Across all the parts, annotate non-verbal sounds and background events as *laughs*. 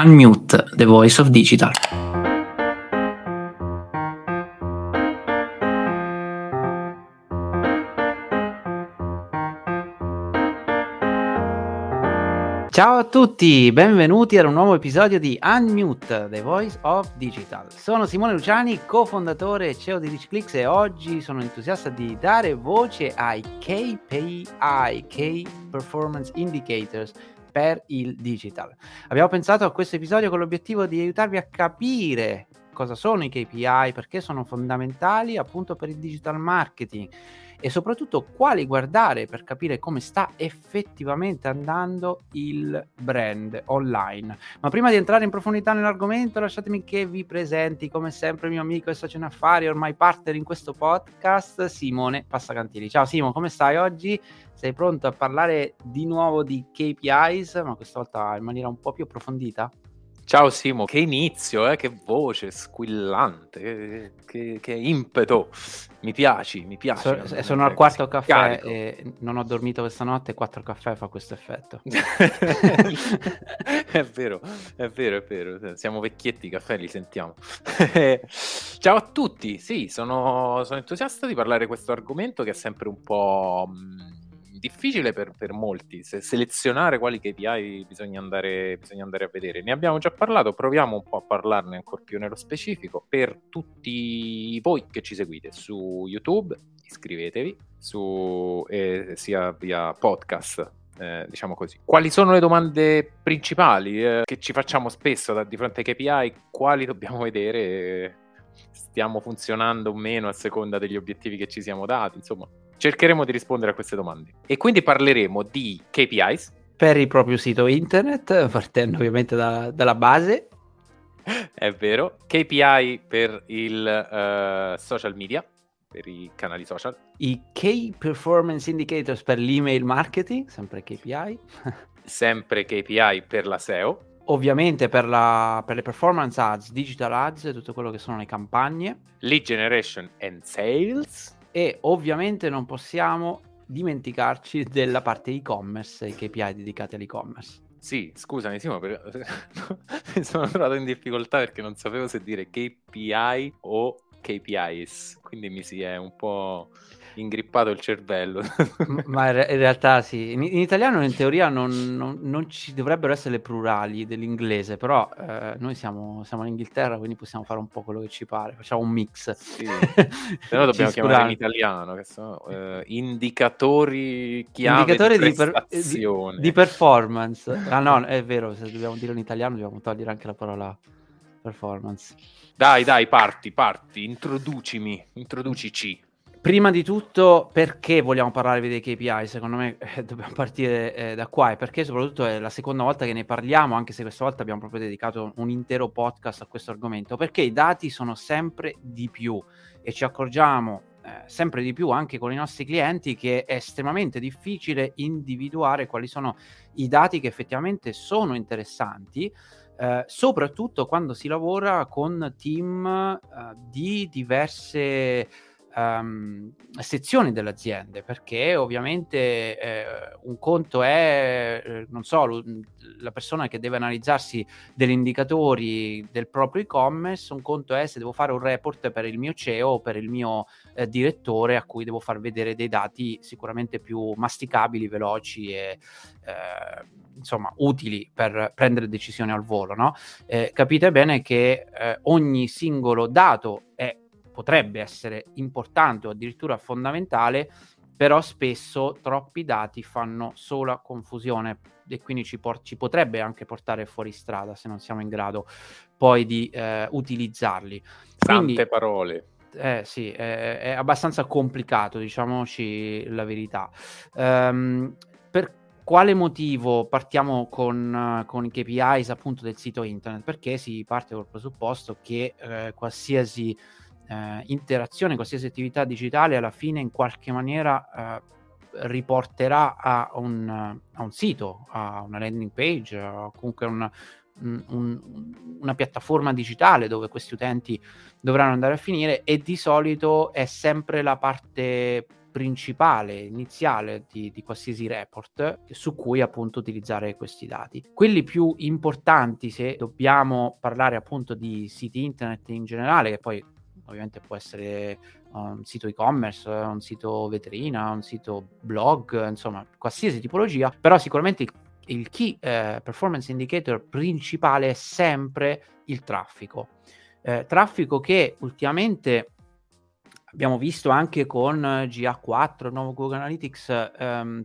Unmute, the voice of digital. Ciao a tutti, benvenuti ad un nuovo episodio di Unmute, The Voice of Digital. Sono Simone Luciani, cofondatore e CEO di RichClicks e oggi sono entusiasta di dare voce ai KPI, Key Performance Indicators, per il digital. Abbiamo pensato a questo episodio con l'obiettivo di aiutarvi a capire cosa sono i KPI, perché sono fondamentali appunto per il digital marketing e soprattutto quali guardare per capire come sta effettivamente andando il brand online. Ma prima di entrare in profondità nell'argomento, lasciatemi che vi presenti come sempre mio amico e socio in affari, ormai partner in questo podcast, Simone Passacantini. Ciao Simo, come stai oggi? Sei pronto a parlare di nuovo di KPIs, ma questa volta in maniera un po' più approfondita? Ciao Simo, che inizio, eh? che voce squillante, che, che, che, impeto. Mi piaci, mi piace. So, sono al quarto caffè carico. e non ho dormito questa notte quattro caffè fa questo effetto. *laughs* è vero, è vero, è vero. Siamo vecchietti, i caffè li sentiamo. *laughs* Ciao a tutti, sì, sono, sono entusiasta di parlare di questo argomento che è sempre un po' mm, difficile per, per molti se selezionare quali KPI bisogna andare, bisogna andare a vedere. Ne abbiamo già parlato, proviamo un po' a parlarne ancora più nello specifico. Per tutti voi che ci seguite su YouTube, iscrivetevi, su, eh, sia via podcast eh, diciamo così. Quali sono le domande principali eh, che ci facciamo spesso da, di fronte ai KPI? Quali dobbiamo vedere? Stiamo funzionando o meno a seconda degli obiettivi che ci siamo dati? Insomma, cercheremo di rispondere a queste domande. E quindi parleremo di KPIs. Per il proprio sito internet, partendo ovviamente da, dalla base. *laughs* È vero. KPI per il uh, social media, per i canali social. I Key Performance Indicators per l'email marketing, sempre KPI. *laughs* sempre KPI per la SEO. Ovviamente per, la, per, le performance ads, digital ads, tutto quello che sono le campagne. Lead generation and sales e ovviamente non possiamo dimenticarci della parte e-commerce e KPI dedicati all'e-commerce. Sì, scusami Simo, per... mi *laughs* sono trovato in difficoltà perché non sapevo se dire KPI o KPIs, quindi mi si è un po' ingrippato il cervello. Ma in realtà sì, in, in italiano in teoria non, non, non, ci dovrebbero essere le plurali dell'inglese, però eh, noi siamo, siamo, in Inghilterra, quindi possiamo fare un po' quello che ci pare, facciamo un mix. Sì. *laughs* Però dobbiamo chiamare in italiano, che sono eh, indicatori chiave indicatori di, di, per, di, di, performance. Ah no, è vero, se dobbiamo dire in italiano dobbiamo togliere anche la parola performance. Dai, dai, parti, parti, introducimi, introducici. Prima di tutto, perché vogliamo parlare dei KPI? Secondo me eh, *laughs* dobbiamo partire eh, da qua e perché soprattutto è la seconda volta che ne parliamo, anche se questa volta abbiamo proprio dedicato un intero podcast a questo argomento, perché i dati sono sempre di più e ci accorgiamo eh, sempre di più anche con i nostri clienti che è estremamente difficile individuare quali sono i dati che effettivamente sono interessanti. Eh, soprattutto quando si lavora con team eh, di diverse um, sezioni delle aziende, perché ovviamente eh, un conto è, eh, non so, la persona che deve analizzarsi degli indicatori del proprio e-commerce, un conto è se devo fare un report per il mio CEO o per il mio eh, direttore a cui devo far vedere dei dati sicuramente più masticabili, veloci e eh, insomma utili per prendere decisioni al volo. No? Eh, capite bene che ogni singolo dato è potrebbe essere importante o addirittura fondamentale, però spesso troppi dati fanno sola confusione e quindi ci, por- ci potrebbe anche portare fuori strada se non siamo in grado poi di eh, utilizzarli. Quindi, Tante parole. Eh sì, è, è, abbastanza complicato, diciamoci la verità. Um, per quale motivo partiamo con, con, i KPIs appunto del sito internet? Perché si parte col presupposto che eh, qualsiasi eh, interazione, qualsiasi attività digitale alla fine in qualche maniera eh, riporterà a un, a un, sito, a una landing page, o comunque un, un, un, una piattaforma digitale dove questi utenti dovranno andare a finire e di solito è sempre la parte principale, iniziale di, di, qualsiasi report su cui appunto utilizzare questi dati. Quelli più importanti, se dobbiamo parlare appunto di siti internet in generale, che poi ovviamente può essere un sito e-commerce, un sito vetrina, un sito blog, insomma, qualsiasi tipologia, però sicuramente il, il key eh, performance indicator principale è sempre il traffico. Eh, traffico che ultimamente abbiamo visto anche con GA4, il nuovo Google Analytics, ehm,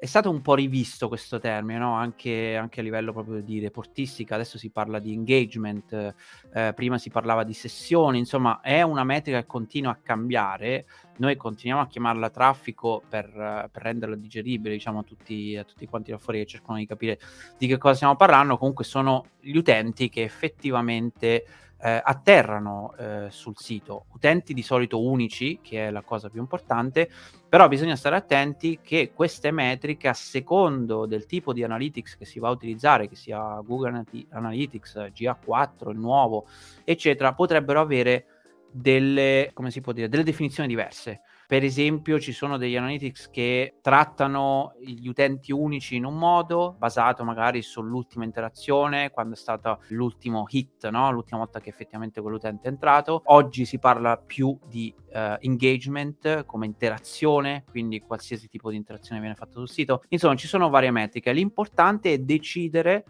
è stato un po' rivisto questo termine, no? anche, anche, a livello proprio di reportistica, adesso si parla di engagement, eh, prima si parlava di sessioni, insomma è una metrica che continua a cambiare, noi continuiamo a chiamarla traffico per, per renderla digeribile diciamo, a, tutti, a tutti quanti là fuori che cercano di capire di che cosa stiamo parlando, comunque sono gli utenti che effettivamente eh, atterrano eh, sul sito. Utenti di solito unici, che è la cosa più importante, però bisogna stare attenti che queste metriche, a secondo del tipo di analytics che si va a utilizzare, che sia Google Analytics, GA4, il nuovo, eccetera, potrebbero avere delle, come si può dire, delle definizioni diverse. Per esempio, ci sono degli analytics che trattano gli utenti unici in un modo, basato magari sull'ultima interazione, quando è stato l'ultimo hit, no? l'ultima volta che effettivamente quell'utente è entrato. Oggi si parla più di uh, engagement come interazione, quindi qualsiasi tipo di interazione viene fatta sul sito. Insomma, ci sono varie metriche. L'importante è decidere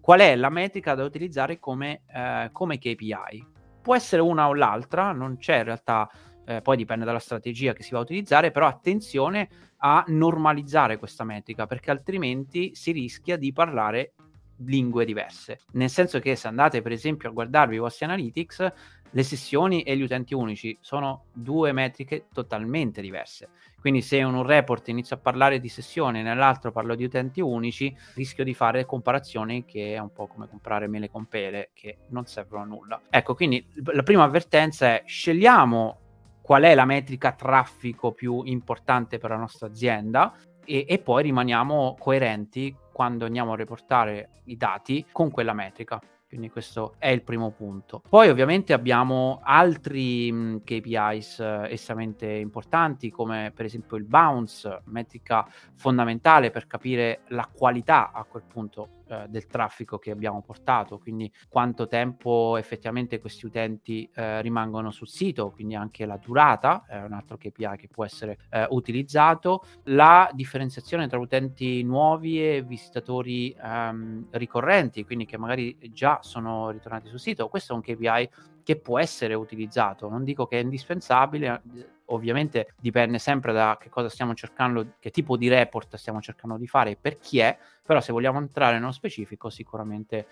qual è la metrica da utilizzare come, uh, come KPI. Può essere una o l'altra, non c'è in realtà eh, poi dipende dalla strategia che si va a utilizzare, però attenzione a normalizzare questa metrica perché altrimenti si rischia di parlare lingue diverse. Nel senso che se andate per esempio a guardarvi i vostri analytics, le sessioni e gli utenti unici sono due metriche totalmente diverse. Quindi se in un report inizio a parlare di sessioni e nell'altro parlo di utenti unici, rischio di fare comparazioni che è un po' come comprare mele con pele che non servono a nulla. Ecco, quindi la prima avvertenza è scegliamo qual è la metrica traffico più importante per la nostra azienda e, e poi rimaniamo coerenti quando andiamo a riportare i dati con quella metrica. Quindi questo è il primo punto. Poi ovviamente abbiamo altri mh, KPIs eh, estremamente importanti come per esempio il bounce, metrica fondamentale per capire la qualità a quel punto eh, del traffico che abbiamo portato, quindi quanto tempo effettivamente questi utenti eh, rimangono sul sito, quindi anche la durata è un altro KPI che può essere eh, utilizzato, la differenziazione tra utenti nuovi e visitatori ehm, ricorrenti, quindi che magari già sono ritornati sul sito, questo è un KPI che può essere utilizzato, non dico che è indispensabile, ovviamente dipende sempre da che cosa stiamo cercando, che tipo di report stiamo cercando di fare e per chi è, però se vogliamo entrare nello specifico sicuramente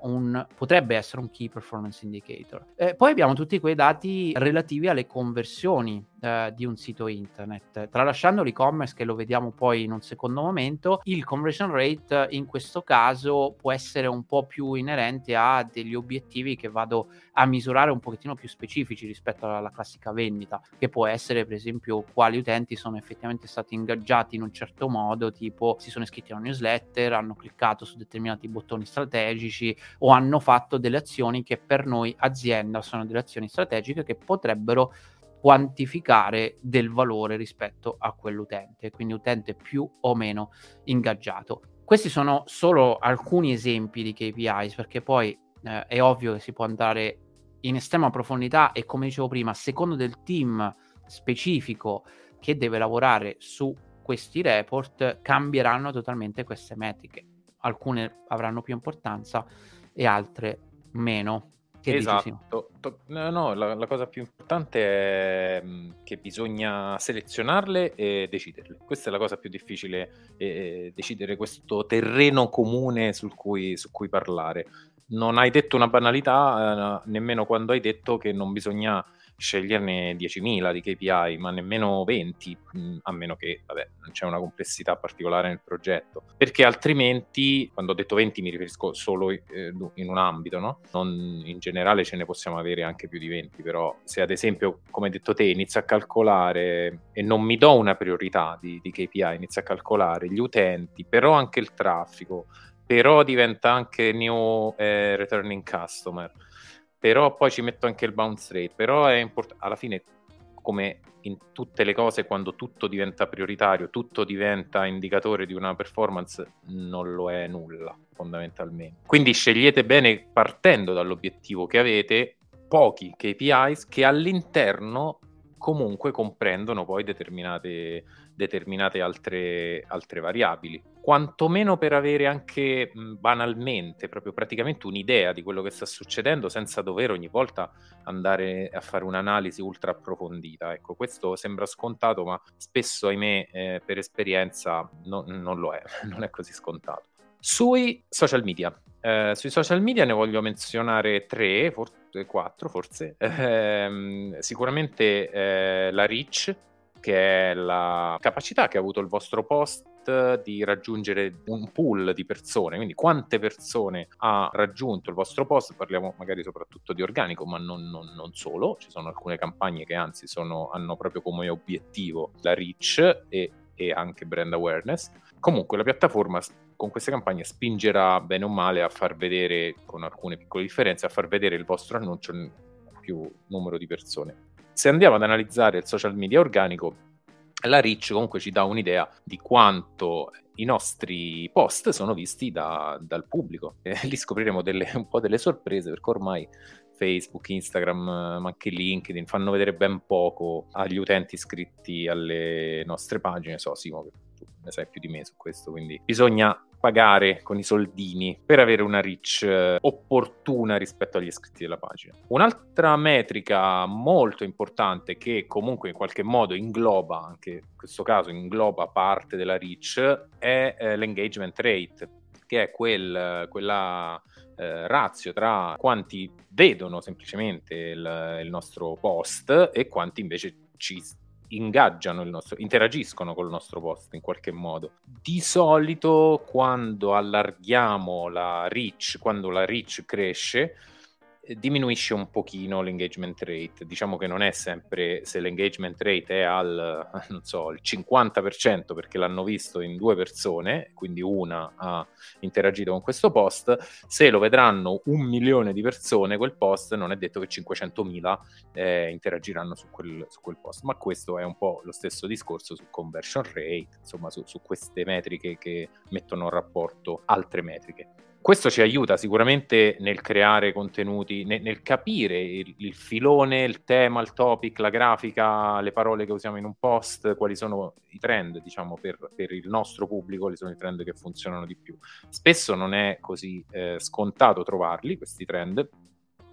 un, potrebbe essere un key performance indicator. Eh, poi abbiamo tutti quei dati relativi alle conversioni eh, di un sito internet. Tralasciando l'e-commerce, che lo vediamo poi in un secondo momento, il conversion rate in questo caso può essere un po' più inerente a degli obiettivi che vado a misurare un pochettino più specifici rispetto alla classica vendita, che può essere per esempio quali utenti sono effettivamente stati ingaggiati in un certo modo, tipo si sono iscritti a una newsletter, hanno cliccato su determinati bottoni strategici o hanno fatto delle azioni che per noi azienda sono delle azioni strategiche che potrebbero quantificare del valore rispetto a quell'utente, quindi utente più o meno ingaggiato. Questi sono solo alcuni esempi di KPIs perché poi eh, è ovvio che si può andare in estrema profondità e come dicevo prima, a secondo del team specifico che deve lavorare su questi report, cambieranno totalmente queste metriche. Alcune avranno più importanza e altre meno. Che esatto, no, no la, la, cosa più importante è mm, che bisogna selezionarle e deciderle. Questa è la cosa più difficile, eh, decidere questo terreno comune cui, su cui parlare. Non hai detto una banalità, eh, nemmeno quando hai detto che non bisogna sceglierne 10.000 di KPI, ma nemmeno 20, mm, a meno che vabbè, non c'è una complessità particolare nel progetto. Perché altrimenti, quando ho detto 20 mi riferisco solo eh, in un ambito, no? Non, in generale ce ne possiamo avere anche più di 20, però se ad esempio, come hai detto te, inizio a calcolare e non mi do una priorità di, di KPI, inizio a calcolare gli utenti, però anche il traffico, però diventa anche new eh, returning customer, però poi ci metto anche il bounce rate, però è importante, alla fine come in tutte le cose quando tutto diventa prioritario, tutto diventa indicatore di una performance, non lo è nulla fondamentalmente. Quindi scegliete bene partendo dall'obiettivo che avete pochi KPIs che all'interno comunque comprendono poi determinate, determinate altre, altre variabili. Quantomeno per avere anche mh, banalmente, proprio praticamente un'idea di quello che sta succedendo senza dover ogni volta andare a fare un'analisi ultra approfondita. Ecco, questo sembra scontato, ma spesso, ahimè, eh, per esperienza no, non lo è, *laughs* non è così scontato. Sui social media. Eh, sui social media ne voglio menzionare tre, forse quattro, forse. *laughs* Eh, sicuramente la reach, che è la capacità che ha avuto il vostro post di raggiungere un pool di persone, quindi quante persone ha raggiunto il vostro post, parliamo magari soprattutto di organico, ma non, non, non solo, ci sono alcune campagne che anzi sono, hanno proprio come obiettivo la reach e, e anche brand awareness. Comunque la piattaforma con queste campagne spingerà bene o male a far vedere, con alcune piccole differenze, a far vedere il vostro annuncio più numero di persone. Se andiamo ad analizzare il social media organico, la Reach comunque ci dà un'idea di quanto i nostri post sono visti da, dal pubblico. *laughs* E lì scopriremo delle, un po' delle sorprese perché ormai Facebook, Instagram, ma anche LinkedIn fanno vedere ben poco agli utenti iscritti alle nostre pagine. So, Simo, che tu ne sai più di me su questo, quindi bisogna pagare con i soldini per avere una reach eh, opportuna rispetto agli iscritti della pagina. Un'altra metrica molto importante che comunque in qualche modo ingloba, anche in questo caso ingloba parte della reach, è eh, l'engagement rate, che è quel, quella eh, razio tra quanti vedono semplicemente il, il nostro post e quanti invece ci ingaggiano il nostro, interagiscono col nostro post in qualche modo. Di solito quando allarghiamo la reach, quando la reach cresce, diminuisce un pochino l'engagement rate. Diciamo che non è sempre se l'engagement rate è al *laughs* so, il 50% perché l'hanno visto in due persone, quindi una ha interagito con questo post, se lo vedranno un milione di persone quel post non è detto che 500.000 eh, interagiranno su quel, su quel, post, ma questo è un po' lo stesso discorso su conversion rate, insomma su, su queste metriche che mettono in rapporto altre metriche. Questo ci aiuta sicuramente nel creare contenuti, nel, nel capire il, il, filone, il tema, il topic, la grafica, le parole che usiamo in un post, quali sono i trend, diciamo, per, per il nostro pubblico, quali sono i trend che funzionano di più. Spesso non è così eh, scontato trovarli, questi trend,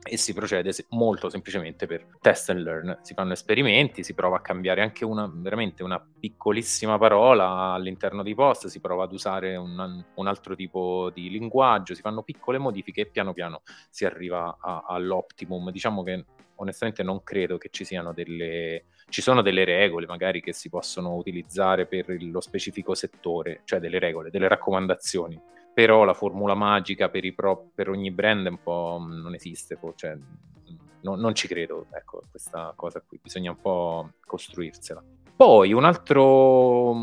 e si procede molto semplicemente per test and learn. Si fanno esperimenti, si prova a cambiare anche una, veramente una piccolissima parola all'interno dei post, si prova ad usare un, un altro tipo di linguaggio, si fanno piccole modifiche e piano piano si arriva a, all'optimum. Diciamo che onestamente non credo che ci siano delle ci sono delle regole magari che si possono utilizzare per lo specifico settore, cioè delle regole, delle raccomandazioni però la formula magica per, pro, per ogni brand un po' non esiste, cioè, no, non ci credo, ecco, questa cosa qui, bisogna un po' costruirsela. Poi un altro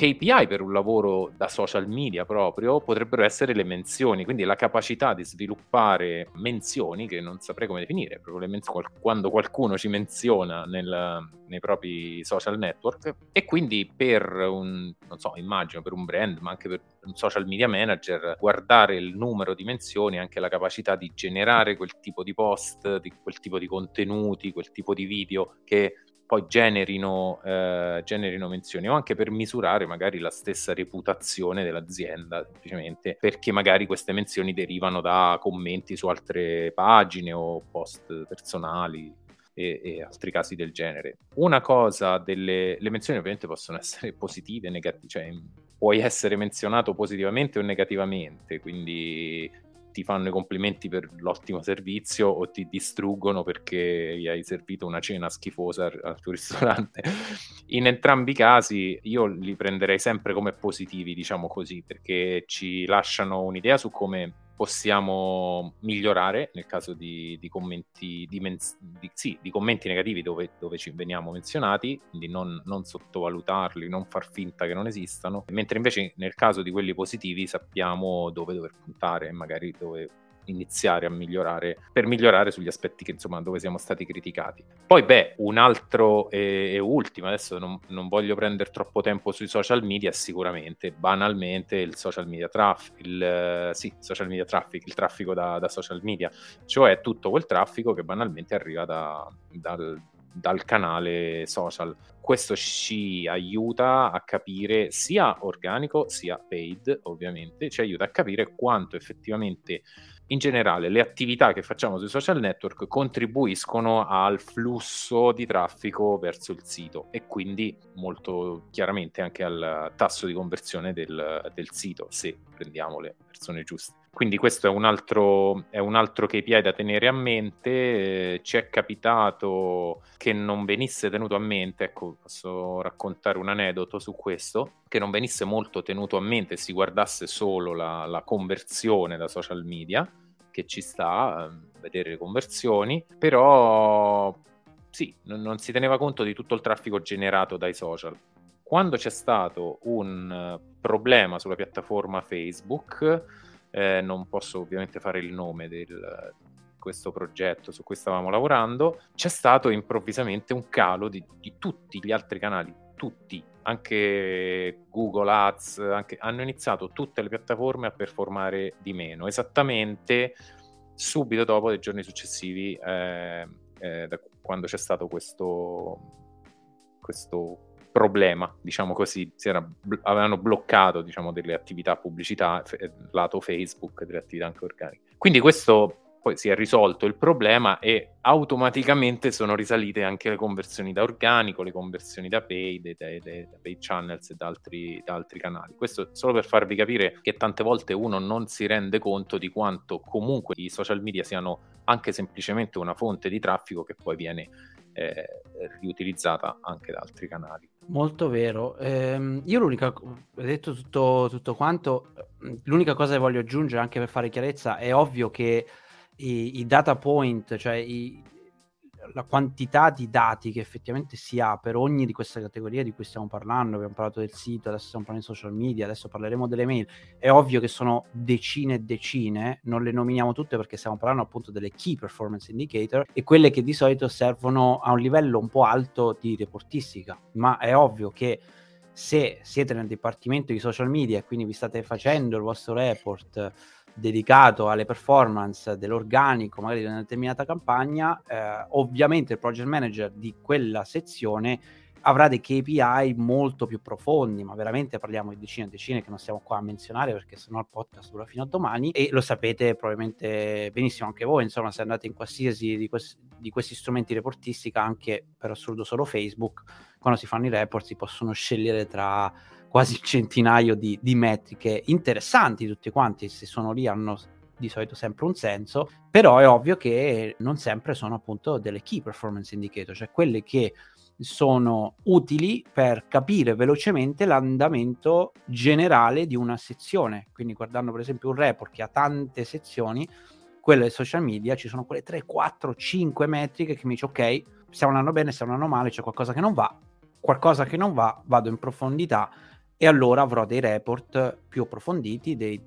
KPI per un lavoro da social media proprio potrebbero essere le menzioni, quindi la capacità di sviluppare menzioni che non saprei come definire, menzioni, quando qualcuno ci menziona nel, nei propri social network. E quindi per un, non so, immagino per un brand, ma anche per un social media manager, guardare il numero di menzioni, anche la capacità di generare quel tipo di post, di quel tipo di contenuti, quel tipo di video che poi generino, eh, generino, menzioni o anche per misurare magari la stessa reputazione dell'azienda, semplicemente perché magari queste menzioni derivano da commenti su altre pagine o post personali e, e altri casi del genere. Una cosa delle le menzioni ovviamente possono essere positive negative, cioè puoi essere menzionato positivamente o negativamente, quindi ti fanno i complimenti per l'ottimo servizio o ti distruggono perché gli hai servito una cena schifosa al tuo *laughs* ristorante. In entrambi i casi io li prenderei sempre come positivi, diciamo così, perché ci lasciano un'idea su come possiamo migliorare nel caso di, di commenti, di, men- di, sì, di commenti negativi dove, dove, ci veniamo menzionati, quindi non, non, sottovalutarli, non far finta che non esistano, mentre invece nel caso di quelli positivi sappiamo dove dover puntare e magari dove iniziare a migliorare per migliorare sugli aspetti che insomma dove siamo stati criticati. Poi beh, un altro e, e ultimo, adesso non, non, voglio prendere troppo tempo sui social media, sicuramente, banalmente il social media traffic, il, sì, social media traffic, il traffico da, da, social media, cioè tutto quel traffico che banalmente arriva da, dal, dal canale social. Questo ci aiuta a capire sia organico sia paid, ovviamente, ci aiuta a capire quanto effettivamente in generale le attività che facciamo sui social network contribuiscono al flusso di traffico verso il sito e quindi molto chiaramente anche al tasso di conversione del, del sito se prendiamo le persone giuste. Quindi questo è un, altro, è un altro KPI da tenere a mente. ci è capitato che non venisse tenuto a mente, ecco, posso raccontare un aneddoto su questo, che non venisse molto tenuto a mente si guardasse solo la, la conversione da social media, che ci sta, eh, vedere le conversioni, però sì, non, non si teneva conto di tutto il traffico generato dai social. Quando c'è stato un problema sulla piattaforma Facebook, eh, non posso ovviamente fare il nome di questo progetto su cui stavamo lavorando, c'è stato improvvisamente un calo di, di tutti gli altri canali, tutti, anche Google Ads, anche, hanno iniziato tutte le piattaforme a performare di meno, esattamente subito dopo dei giorni successivi, eh, eh, da quando c'è stato questo, questo problema, diciamo così, era, avevano bloccato diciamo, delle attività pubblicità f- lato Facebook, delle attività anche organiche. Quindi questo poi si è risolto il problema e automaticamente sono risalite anche le conversioni da organico, le conversioni da paid, da, paid channels e da altri, da altri, canali. Questo solo per farvi capire che tante volte uno non si rende conto di quanto comunque i social media siano anche semplicemente una fonte di traffico che poi viene eh, riutilizzata anche da altri canali. Molto vero. Eh, io l'unica, ho detto tutto, tutto quanto, l'unica cosa che voglio aggiungere anche per fare chiarezza, è ovvio che i, i data point, cioè i, la quantità di dati che effettivamente si ha per ogni di queste categorie di cui stiamo parlando, abbiamo parlato del sito, adesso stiamo parlando di social media, adesso parleremo delle mail, è ovvio che sono decine e decine, non le nominiamo tutte perché stiamo parlando appunto delle key performance indicator e quelle che di solito servono a un livello un po' alto di reportistica, ma è ovvio che se siete nel dipartimento di social media e quindi vi state facendo il vostro report dedicato alle performance dell'organico, magari di una determinata campagna, eh, ovviamente il project manager di quella sezione avrà dei KPI molto più profondi, ma veramente parliamo di decine e decine che non stiamo qua a menzionare perché sennò il podcast dura fino a domani e lo sapete probabilmente benissimo anche voi, insomma se andate in qualsiasi di, questi, di questi strumenti reportistica, anche per assurdo solo Facebook, quando si fanno i report si possono scegliere tra quasi un centinaio di, di metriche interessanti tutti quanti, se sono lì hanno di solito sempre un senso, però è ovvio che non sempre sono appunto delle key performance indicator, cioè quelle che sono utili per capire velocemente l'andamento generale di una sezione. Quindi guardando per esempio un report che ha tante sezioni, quelle social media ci sono quelle 3, 4, 5 metriche che mi dice ok, stiamo andando bene, stiamo andando male, c'è qualcosa che non va, qualcosa che non va, vado in profondità e allora avrò dei report più approfonditi, dei,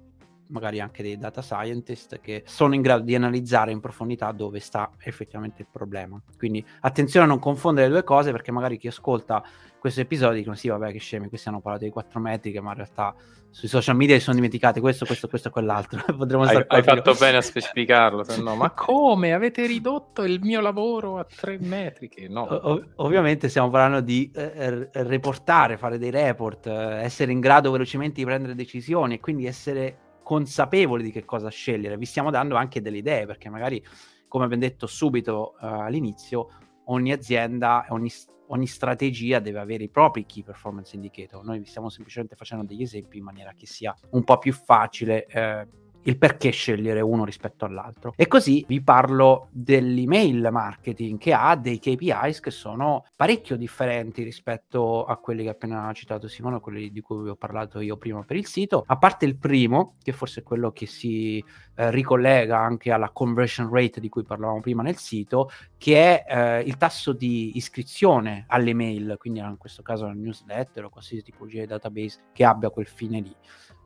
magari anche dei data scientist che sono in grado di analizzare in profondità dove sta effettivamente il problema. Quindi attenzione a non confondere le due cose perché magari chi ascolta questo episodio dicono sì vabbè che scemi, questi hanno parlato di quattro metriche ma in realtà sui social media si sono dimenticati questo, questo, questo e quell'altro. *laughs* Potremmo hai, hai fatto bene a specificarlo, no, ma *laughs* come avete ridotto il mio lavoro a tre metriche? No. Ov- ovviamente stiamo parlando di eh, reportare, fare dei report, eh, essere in grado velocemente di prendere decisioni e quindi essere consapevoli di che cosa scegliere. Vi stiamo dando anche delle idee perché magari, come abbiamo detto subito uh, all'inizio, ogni azienda, ogni ogni strategia deve avere i propri key performance indicator. Noi vi stiamo semplicemente facendo degli esempi in maniera che sia un po' più facile eh, il perché scegliere uno rispetto all'altro. E così vi parlo dell'email marketing che ha dei KPIs che sono parecchio differenti rispetto a quelli che ha appena citato Simone, quelli di cui vi ho parlato io prima per il sito, a parte il primo, che forse è quello che si eh, ricollega anche alla conversion rate di cui parlavamo prima nel sito, che è eh, il tasso di iscrizione alle mail, quindi in questo caso la newsletter o qualsiasi tipologia di database che abbia quel fine lì.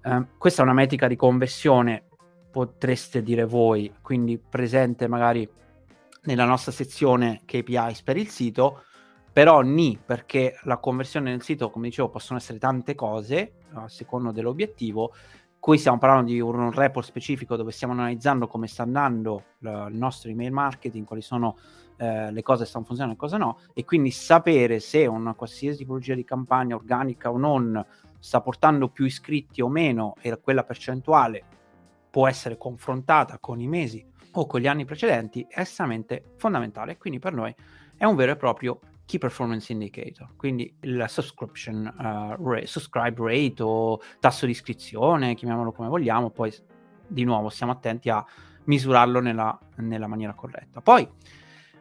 Uh, questa è una metrica di conversione, potreste dire voi, quindi presente magari nella nostra sezione KPIs per il sito, però ni perché la conversione nel sito, come dicevo, possono essere tante cose a secondo dell'obiettivo. Qui stiamo parlando di un report specifico dove stiamo analizzando come sta andando il nostro email marketing, quali sono eh, le cose che stanno funzionando e cosa no, e quindi sapere se una qualsiasi tipologia di campagna organica o non sta portando più iscritti o meno e quella percentuale può essere confrontata con i mesi o con gli anni precedenti è estremamente fondamentale. Quindi per noi è un vero e proprio Key Performance Indicator, quindi il subscription uh, rate, subscribe rate o tasso di iscrizione, chiamiamolo come vogliamo, poi di nuovo stiamo attenti a misurarlo nella, nella maniera corretta. Poi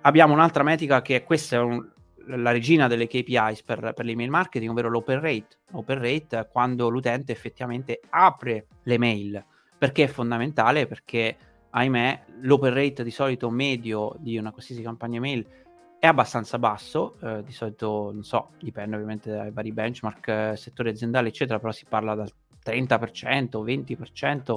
abbiamo un'altra metrica che questa è un, la regina delle KPIs per, per l'email marketing, ovvero l'open rate. Open rate quando l'utente effettivamente apre le mail. Perché è fondamentale? Perché, ahimè, l'open rate di solito medio di una qualsiasi campagna mail è abbastanza basso, eh, di solito, non so, dipende ovviamente dai vari benchmark, eh, settore aziendale, eccetera, però si parla dal 30%, 20%,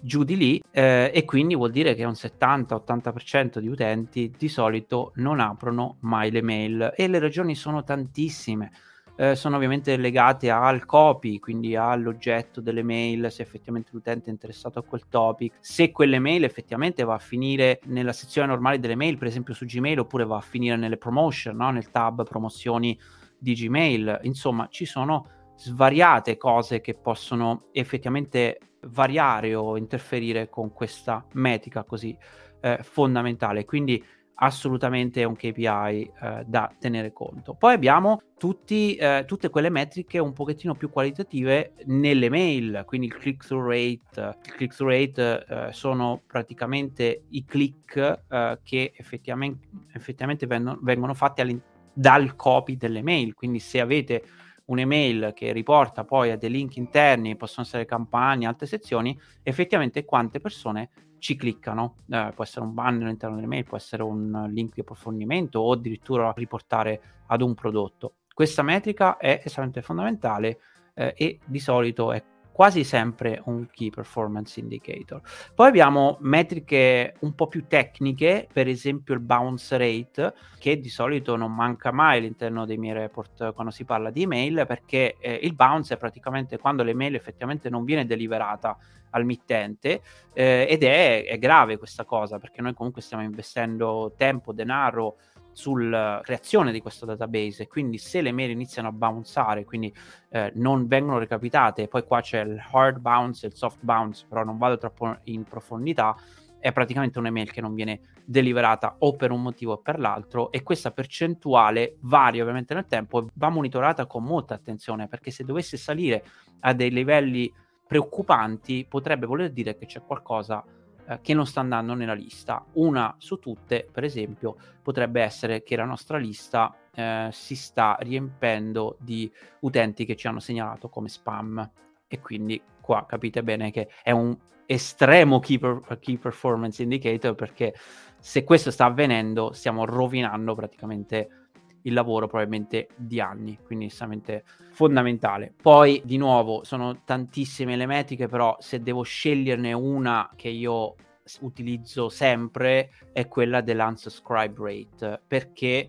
giù di lì eh, e quindi vuol dire che un 70-80% di utenti di solito non aprono mai le mail e le ragioni sono tantissime. Eh, sono ovviamente legate al copy, quindi all'oggetto delle mail, se effettivamente l'utente è interessato a quel topic, se quelle mail effettivamente va a finire nella sezione normale delle mail, per esempio su Gmail, oppure va a finire nelle promotion, no? nel tab promozioni di Gmail. Insomma, ci sono svariate cose che possono effettivamente variare o interferire con questa metrica così eh, fondamentale. Quindi assolutamente è un KPI eh, da tenere conto. Poi abbiamo tutti, eh, tutte quelle metriche un pochettino più qualitative nelle mail, quindi il click-through rate. Il click-through rate eh, sono praticamente i click eh, che effettivamente, effettivamente vengono, vengono fatti dal copy delle mail, quindi se avete un'email che riporta poi a dei link interni, possono essere campagne, altre sezioni, effettivamente quante persone ci cliccano. Eh, può essere un banner all'interno dell'email, può essere un link di approfondimento o addirittura riportare ad un prodotto. Questa metrica è estremamente fondamentale eh, e di solito è quasi sempre un key performance indicator. Poi abbiamo metriche un po' più tecniche, per esempio il bounce rate, che di solito non manca mai all'interno dei miei report quando si parla di email, perché eh, il bounce è praticamente quando l'email effettivamente non viene deliberata al mittente eh, ed è, è grave questa cosa perché noi comunque stiamo investendo tempo, denaro, sulla creazione di questo database. Quindi se le mail iniziano a bounceare, quindi eh, non vengono recapitate, poi qua c'è il hard bounce e il soft bounce, però non vado troppo in profondità, è praticamente un'email che non viene deliberata o per un motivo o per l'altro. E questa percentuale varia ovviamente nel tempo e va monitorata con molta attenzione perché se dovesse salire a dei livelli preoccupanti potrebbe voler dire che c'è qualcosa eh, che non sta andando nella lista. Una su tutte, per esempio, potrebbe essere che la nostra lista eh, si sta riempendo di utenti che ci hanno segnalato come spam e quindi qua capite bene che è un estremo key, per, key performance indicator perché se questo sta avvenendo stiamo rovinando praticamente il lavoro probabilmente di anni, quindi estremamente fondamentale. Poi di nuovo sono tantissime le metriche, però se devo sceglierne una che io utilizzo sempre è quella dell'unsubscribe rate, perché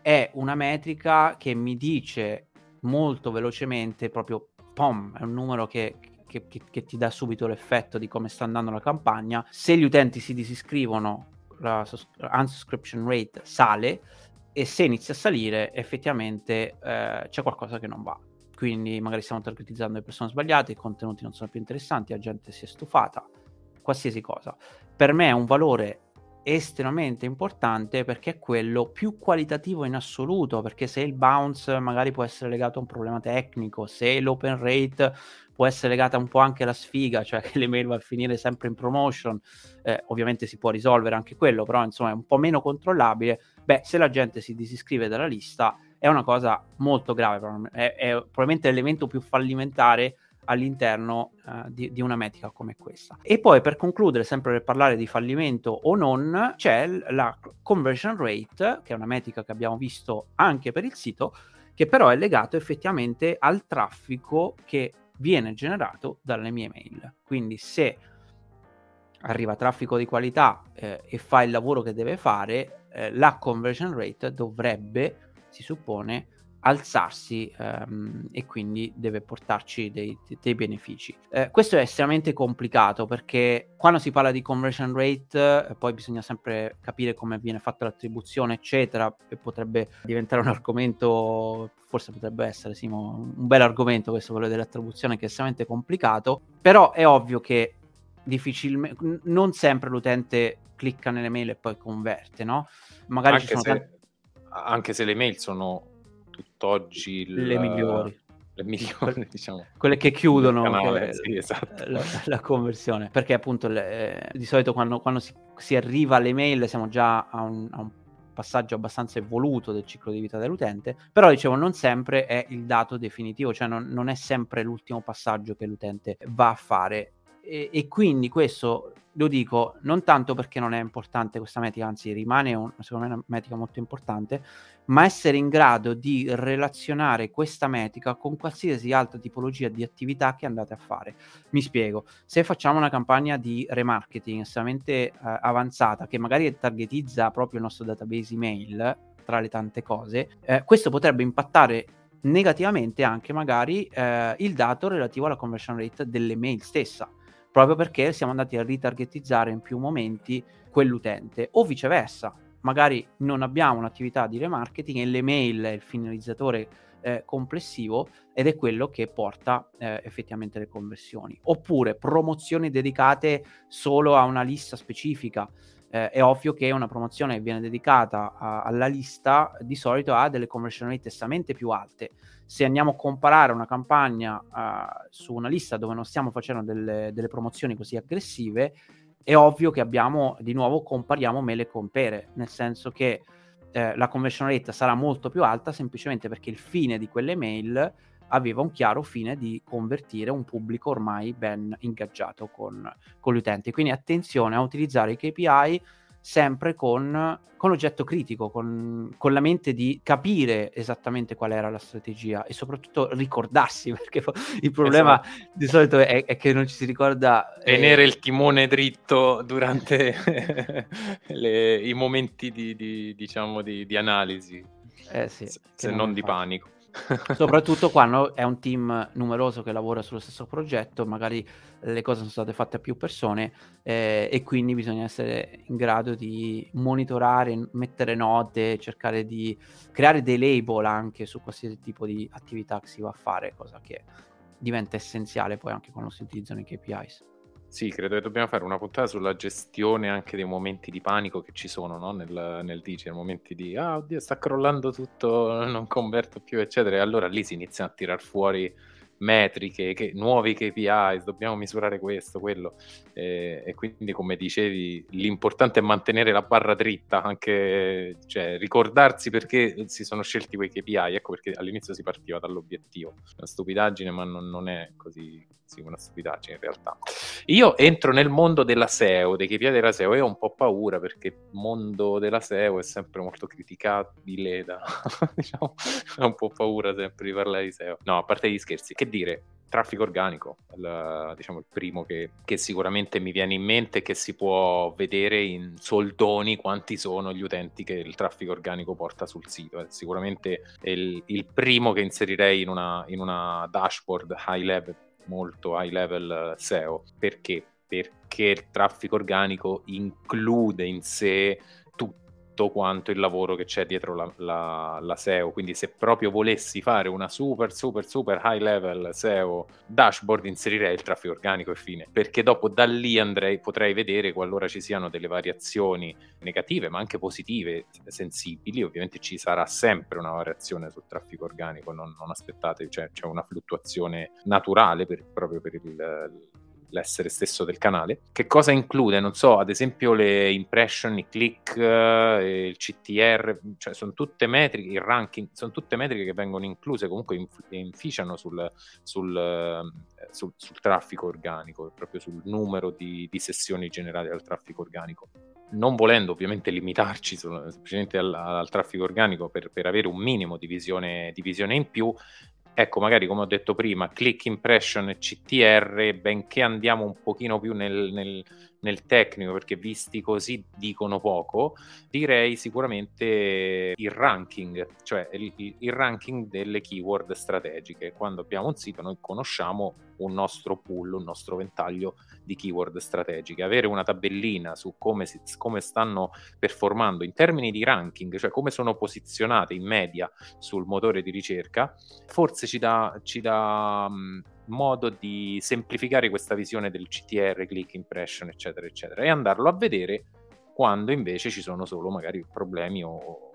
è una metrica che mi dice molto velocemente proprio pom, è un numero che, che, che, che, ti dà subito l'effetto di come sta andando la campagna. Se gli utenti si disiscrivono, la unsubscription rate sale e se inizia a salire effettivamente eh, c'è qualcosa che non va. Quindi magari stiamo targetizzando le persone sbagliate, i contenuti non sono più interessanti, la gente si è stufata, qualsiasi cosa. Per me è un valore estremamente importante perché è quello più qualitativo in assoluto, perché se il bounce magari può essere legato a un problema tecnico, se l'open rate può essere legata un po' anche alla sfiga, cioè *laughs* che l'email va a finire sempre in promotion, eh, ovviamente si può risolvere anche quello, però insomma è un po' meno controllabile, beh se la gente si disiscrive dalla lista è una cosa molto grave, è, è probabilmente l'elemento più fallimentare all'interno uh, di, di, una metrica come questa. E poi per concludere, sempre per parlare di fallimento o non, c'è la conversion rate, che è una metrica che abbiamo visto anche per il sito, che però è legato effettivamente al traffico che viene generato dalle mie mail. Quindi se arriva traffico di qualità eh, e fa il lavoro che deve fare, eh, la conversion rate dovrebbe, si suppone, alzarsi ehm, e quindi deve portarci dei, dei benefici. Eh, questo è estremamente complicato perché quando si parla di conversion rate eh, poi bisogna sempre capire come viene fatta l'attribuzione eccetera e potrebbe diventare un argomento forse potrebbe essere Simo, un bel argomento questo quello dell'attribuzione che è estremamente complicato però è ovvio che difficilmente non sempre l'utente clicca nelle mail e poi converte no? magari anche ci sono se, tanti... anche se le mail sono tutt'oggi il, le migliori le migliori, *laughs* diciamo. Quelle che chiudono canale, che, sì, esatto. la, la, conversione. Perché appunto le, eh, di solito quando, quando si, si, arriva alle mail siamo già a un, a un, passaggio abbastanza evoluto del ciclo di vita dell'utente, però dicevo non sempre è il dato definitivo, cioè non, non è sempre l'ultimo passaggio che l'utente va a fare. E, e quindi questo lo dico non tanto perché non è importante questa metrica, anzi rimane un, secondo me una metrica molto importante, ma essere in grado di relazionare questa metrica con qualsiasi altra tipologia di attività che andate a fare. Mi spiego, se facciamo una campagna di remarketing estremamente eh, avanzata che magari targetizza proprio il nostro database email, tra le tante cose, eh, questo potrebbe impattare negativamente anche magari eh, il dato relativo alla conversion rate delle mail stessa proprio perché siamo andati a ritargetizzare in più momenti quell'utente o viceversa. Magari non abbiamo un'attività di remarketing e l'email è il finalizzatore eh, complessivo ed è quello che porta eh, effettivamente le conversioni. Oppure promozioni dedicate solo a una lista specifica. Eh, è ovvio che una promozione che viene dedicata a, alla lista di solito ha delle conversion rate estremamente più alte. Se andiamo a comparare una campagna uh, su una lista dove non stiamo facendo delle, delle, promozioni così aggressive, è ovvio che abbiamo di nuovo compariamo mele con pere, nel senso che eh, la conversion rate sarà molto più alta semplicemente perché il fine di quelle mail aveva un chiaro fine di convertire un pubblico ormai ben ingaggiato con, con gli utenti. Quindi attenzione a utilizzare i KPI sempre con, con l'oggetto critico, con, con, la mente di capire esattamente qual era la strategia e soprattutto ricordarsi, *laughs* perché il problema esatto. di solito è, è, che non ci si ricorda... Eh, Tenere eh... il timone dritto durante *laughs* le, i momenti di, di, diciamo, di, di analisi, eh sì, se non di panico. Soprattutto quando è un team numeroso che lavora sullo stesso progetto, magari le cose sono state fatte a più persone eh, e quindi bisogna essere in grado di monitorare, mettere note, cercare di creare dei label anche su qualsiasi tipo di attività che si va a fare, cosa che diventa essenziale poi anche quando si utilizzano i KPIs. Sì, credo che dobbiamo fare una puntata sulla gestione anche dei momenti di panico che ci sono no? nel, nel digital, momenti di ah oddio sta crollando tutto, non converto più eccetera e allora lì si iniziano a tirar fuori metriche, che, nuovi KPI, dobbiamo misurare questo, quello. Eh, e quindi, come dicevi, l'importante è mantenere la barra dritta, anche cioè, ricordarsi perché si sono scelti quei KPI. Ecco perché all'inizio si partiva dall'obiettivo. Una stupidaggine, ma non, non è così sì, una stupidaggine in realtà. Io entro nel mondo della SEO, dei KPI della SEO, e ho un po' paura perché il mondo della SEO è sempre molto criticabile, da, *laughs* diciamo, ho un po' paura sempre di parlare di SEO. No, a parte gli scherzi, che dire, traffico organico, il, diciamo il primo che, che, sicuramente mi viene in mente che si può vedere in soldoni quanti sono gli utenti che il traffico organico porta sul sito. È sicuramente il, il primo che inserirei in una, in una dashboard high level molto high level SEO. Perché? Perché il traffico organico include in sé tutto quanto il lavoro che c'è dietro la, la, la, SEO. Quindi, se proprio volessi fare una super, super, super high level SEO dashboard, inserirei il traffico organico e fine. Perché dopo da lì andrei, potrei vedere qualora ci siano delle variazioni negative, ma anche positive, sensibili. Ovviamente ci sarà sempre una variazione sul traffico organico, non, non aspettate, cioè, c'è una fluttuazione naturale per, proprio per il l'essere stesso del canale. Che cosa include? Non so, ad esempio le impression, i click, eh, il CTR, cioè sono tutte metriche, il ranking, sono tutte metriche che vengono incluse, comunque inf- inficiano sul, sul, eh, sul, sul, traffico organico, proprio sul numero di, di sessioni generate dal traffico organico non volendo ovviamente limitarci semplicemente al, al traffico organico per, per, avere un minimo di visione, di visione in più, ecco, magari come ho detto prima, click impression e CTR, benché andiamo un pochino più nel, nel, nel tecnico, perché visti così dicono poco, direi sicuramente il ranking, cioè il, il ranking delle keyword strategiche. Quando abbiamo un sito noi conosciamo un nostro pool, un nostro ventaglio di keyword strategiche. Avere una tabellina su come, si, come stanno performando in termini di ranking, cioè come sono posizionate in media sul motore di ricerca, forse ci dà, ci dà mh, modo di semplificare questa visione del CTR, click impression, eccetera, eccetera, e andarlo a vedere quando invece ci sono solo magari problemi o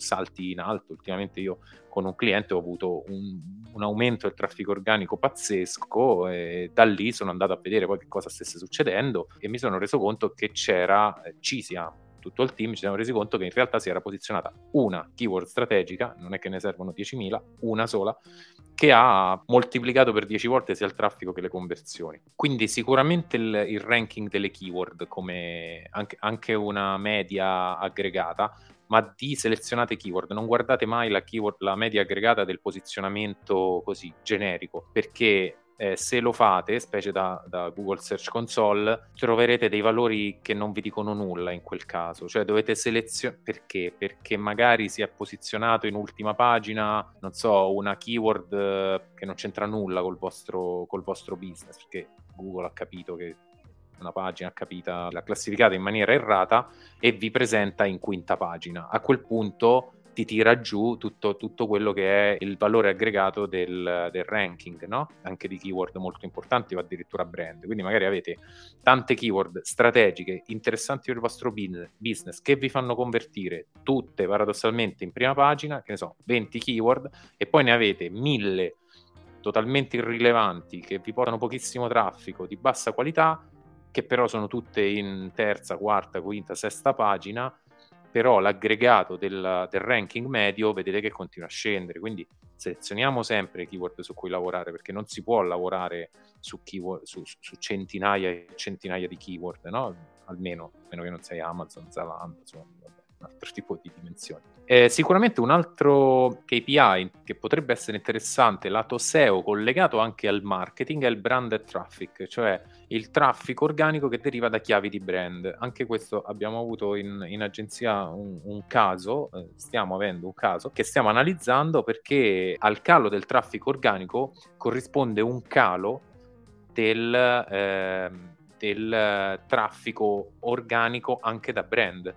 salti in alto. Ultimamente io con un cliente ho avuto un, un, aumento del traffico organico pazzesco e da lì sono andato a vedere poi che cosa stesse succedendo e mi sono reso conto che c'era eh, Cisia tutto il team ci siamo resi conto che in realtà si era posizionata una keyword strategica, non è che ne servono 10.000, una sola, che ha moltiplicato per 10 volte sia il traffico che le conversioni. Quindi sicuramente il, il ranking delle keyword, come anche, anche una media aggregata, ma di selezionate keyword. Non guardate mai la, keyword, la media aggregata del posizionamento così generico, perché eh, se lo fate, specie da, da, Google Search Console, troverete dei valori che non vi dicono nulla in quel caso. Cioè dovete selezionare perché? Perché magari si è posizionato in ultima pagina, non so, una keyword eh, che non c'entra nulla col vostro, col vostro business, perché Google ha capito che una pagina ha capita, l'ha classificata in maniera errata e vi presenta in quinta pagina. A quel punto ti tira giù tutto, tutto, quello che è il valore aggregato del, del ranking, no? anche di keyword molto importanti o addirittura brand. Quindi magari avete tante keyword strategiche interessanti per il vostro business che vi fanno convertire tutte paradossalmente in prima pagina, che ne so, 20 keyword, e poi ne avete 1000 totalmente irrilevanti che vi portano pochissimo traffico di bassa qualità, che però sono tutte in terza, quarta, quinta, sesta pagina però l'aggregato del, del, ranking medio vedete che continua a scendere, quindi selezioniamo sempre keyword su cui lavorare, perché non si può lavorare su, keyword, su, su centinaia e centinaia di keyword, no? almeno, almeno che non sei Amazon, Zalando, insomma, un altro tipo di dimensioni. Eh, sicuramente un altro KPI che potrebbe essere interessante lato SEO collegato anche al marketing è il branded traffic, cioè il traffico organico che deriva da chiavi di brand. Anche questo abbiamo avuto in, in agenzia un, un caso, eh, stiamo avendo un caso che stiamo analizzando perché al calo del traffico organico corrisponde un calo del, eh, del traffico organico anche da brand.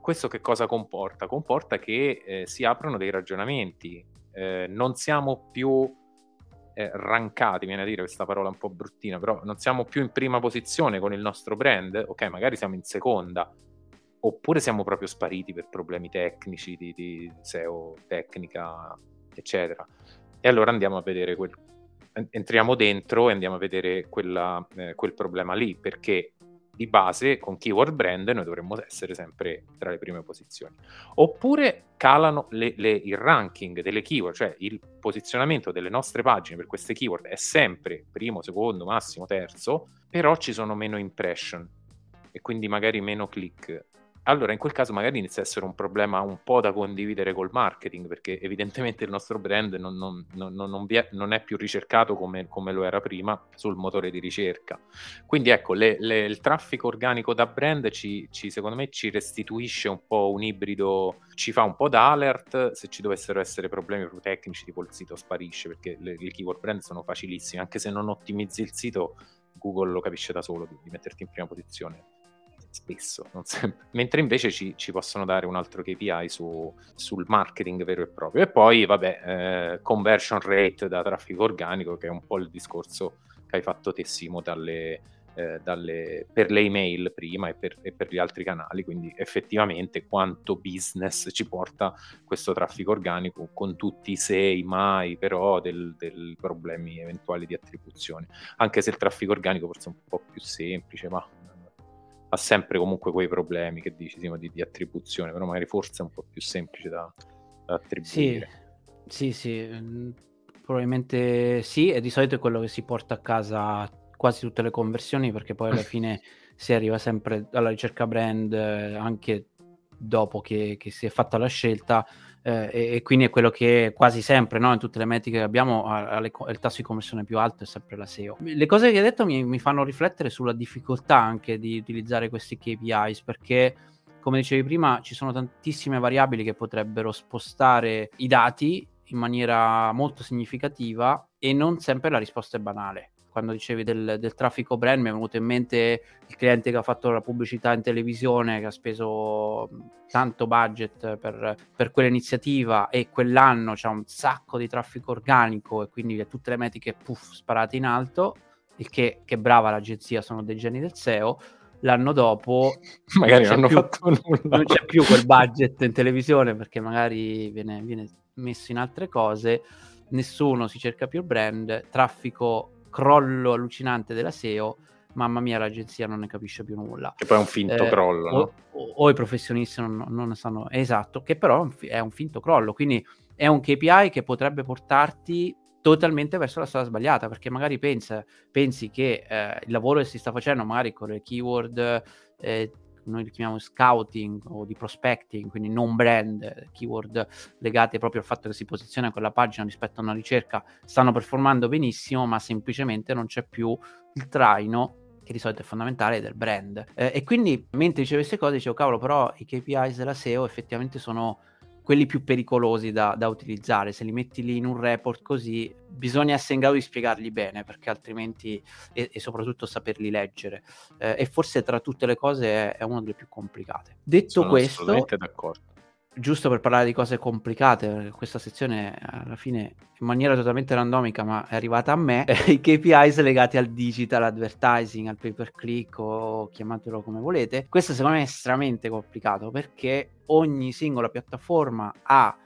Questo che cosa comporta? Comporta che eh, si aprono dei ragionamenti, eh, non siamo più eh, rankati, viene a dire questa parola un po' bruttina, però non siamo più in prima posizione con il nostro brand, ok, magari siamo in seconda, oppure siamo proprio spariti per problemi tecnici, di, di SEO, tecnica, eccetera. E allora andiamo a vedere quel, entriamo dentro e andiamo a vedere quella, eh, quel problema lì, perché di base con keyword brand noi dovremmo essere sempre tra le prime posizioni. Oppure calano le, le, il ranking delle keyword, cioè il posizionamento delle nostre pagine per queste keyword è sempre primo, secondo, massimo terzo, però ci sono meno impression e quindi magari meno click allora in quel caso magari inizia a essere un problema un po' da condividere col marketing, perché evidentemente il nostro brand non, non, non, non è più ricercato come, come, lo era prima sul motore di ricerca. Quindi ecco, le, le, il traffico organico da brand ci, ci, secondo me ci restituisce un po' un ibrido, ci fa un po' da alert se ci dovessero essere problemi proprio tecnici, tipo il sito sparisce, perché le, le keyword brand sono facilissime, anche se non ottimizzi il sito, Google lo capisce da solo di metterti in prima posizione spesso, non sempre. *laughs* Mentre invece ci, ci possono dare un altro KPI su, sul marketing vero e proprio. E poi, vabbè, eh, conversion rate da traffico organico, che è un po' il discorso che hai fatto te, Simo, dalle, eh, dalle, per le email prima e per, e per, gli altri canali, quindi effettivamente quanto business ci porta questo traffico organico con tutti i se, i mai, però del, del problemi eventuali di attribuzione. Anche se il traffico organico forse è un po' più semplice, ma ha sempre comunque quei problemi che dici Simo, di, di, attribuzione, però magari forse è un po' più semplice da, da attribuire. Sì, sì, sì, mm, probabilmente sì, e di solito è quello che si porta a casa quasi tutte le conversioni perché poi alla *laughs* fine si arriva sempre alla ricerca brand eh, anche dopo che, che, si è fatta la scelta eh, e, quindi è quello che quasi sempre no, in tutte le metriche che abbiamo alle, il tasso di conversione più alto è sempre la SEO. Le cose che hai detto mi, mi fanno riflettere sulla difficoltà anche di utilizzare questi KPIs perché come dicevi prima ci sono tantissime variabili che potrebbero spostare i dati in maniera molto significativa e non sempre la risposta è banale quando dicevi del, del, traffico brand mi è venuto in mente il cliente che ha fatto la pubblicità in televisione, che ha speso tanto budget per, per quell'iniziativa e quell'anno c'è un sacco di traffico organico e quindi tutte le metriche puff, sparate in alto, il che, che brava l'agenzia, sono dei geni del SEO. L'anno dopo *laughs* magari non hanno più, fatto nulla. Non c'è più quel budget in televisione perché magari viene, viene messo in altre cose nessuno si cerca più il brand, traffico crollo allucinante della SEO, mamma mia, l'agenzia non ne capisce più nulla. Che poi è un finto eh, crollo, o, no? o, i professionisti non, non sanno esatto, che però è un finto crollo, quindi è un KPI che potrebbe portarti totalmente verso la strada sbagliata perché magari pensa, pensi che eh, il lavoro che si sta facendo magari con le keyword eh, noi li chiamiamo scouting o di prospecting, quindi non brand, keyword legate proprio al fatto che si posiziona quella pagina rispetto a una ricerca, stanno performando benissimo, ma semplicemente non c'è più il traino che di solito è fondamentale del brand. Eh, e quindi mentre dicevo queste cose dicevo cavolo, però i KPIs della SEO effettivamente sono quelli più pericolosi da, da, utilizzare. Se li metti lì in un report così, bisogna essere in grado di spiegarli bene, perché altrimenti, e, e soprattutto saperli leggere. Eh, e forse tra tutte le cose è, è una delle più complicate. Detto Sono questo, d'accordo giusto per parlare di cose complicate, perché questa sezione alla fine in maniera totalmente randomica, ma è arrivata a me, *laughs* i KPIs legati al digital advertising, al pay per click o chiamatelo come volete. Questo secondo me è estremamente complicato perché ogni singola piattaforma ha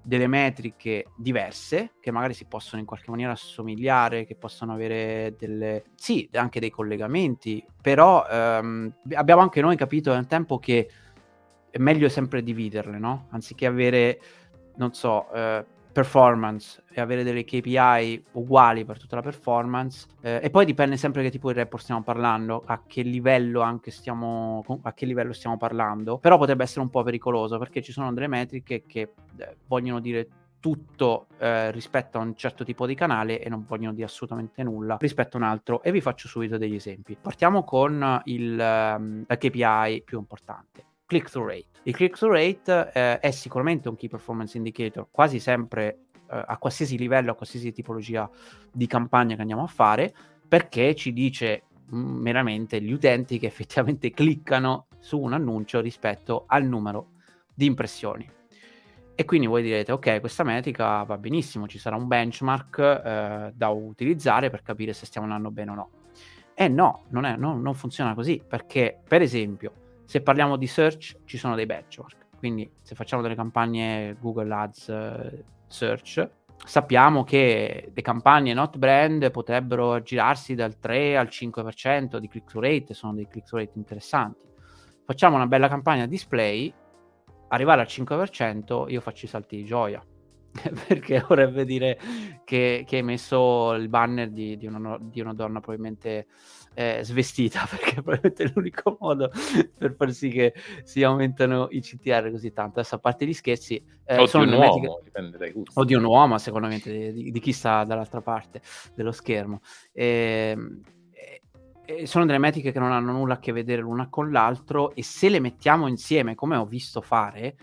delle metriche diverse che magari si possono in qualche maniera assomigliare, che possono avere delle sì, anche dei collegamenti, però ehm, abbiamo anche noi capito nel tempo che è meglio sempre dividerle, no? Anziché avere, non so, eh, performance e avere delle KPI uguali per tutta la performance. Eh, e poi dipende sempre che tipo di report stiamo parlando, a che livello anche stiamo, a che livello stiamo parlando. Però potrebbe essere un po' pericoloso perché ci sono delle metriche che eh, vogliono dire tutto eh, rispetto a un certo tipo di canale e non vogliono dire assolutamente nulla rispetto a un altro e vi faccio subito degli esempi. Partiamo con il, um, la KPI più importante click-through rate. Il click-through rate eh, è sicuramente un key performance indicator, quasi sempre eh, a qualsiasi livello, a qualsiasi tipologia di campagna che andiamo a fare, perché ci dice mm, meramente gli utenti che effettivamente cliccano su un annuncio rispetto al numero di impressioni. E quindi voi direte, ok, questa metrica va benissimo, ci sarà un benchmark eh, da utilizzare per capire se stiamo andando bene o no. E no, non, è, no, non funziona così, perché per esempio se parliamo di search, ci sono dei benchmark. Quindi se facciamo delle campagne Google Ads uh, Search, sappiamo che le campagne not brand potrebbero girarsi dal 3 al 5% di click-through rate, sono dei click-through rate interessanti. Facciamo una bella campagna display, arrivare al 5%, io faccio i salti di gioia. *laughs* perché vorrebbe dire che, che, hai messo il banner di, di, una, di una, donna probabilmente eh, svestita, *laughs* perché probabilmente è l'unico modo per far sì che si aumentano i CTR così tanto. Adesso a parte gli scherzi, eh, o sono di un uomo, che... dipende dai gusti. O di un uomo, secondo me, di, di, chi sta dall'altra parte dello schermo. Ehm, e, e sono delle metriche che non hanno nulla a che vedere l'una con l'altro e se le mettiamo insieme, come ho visto fare,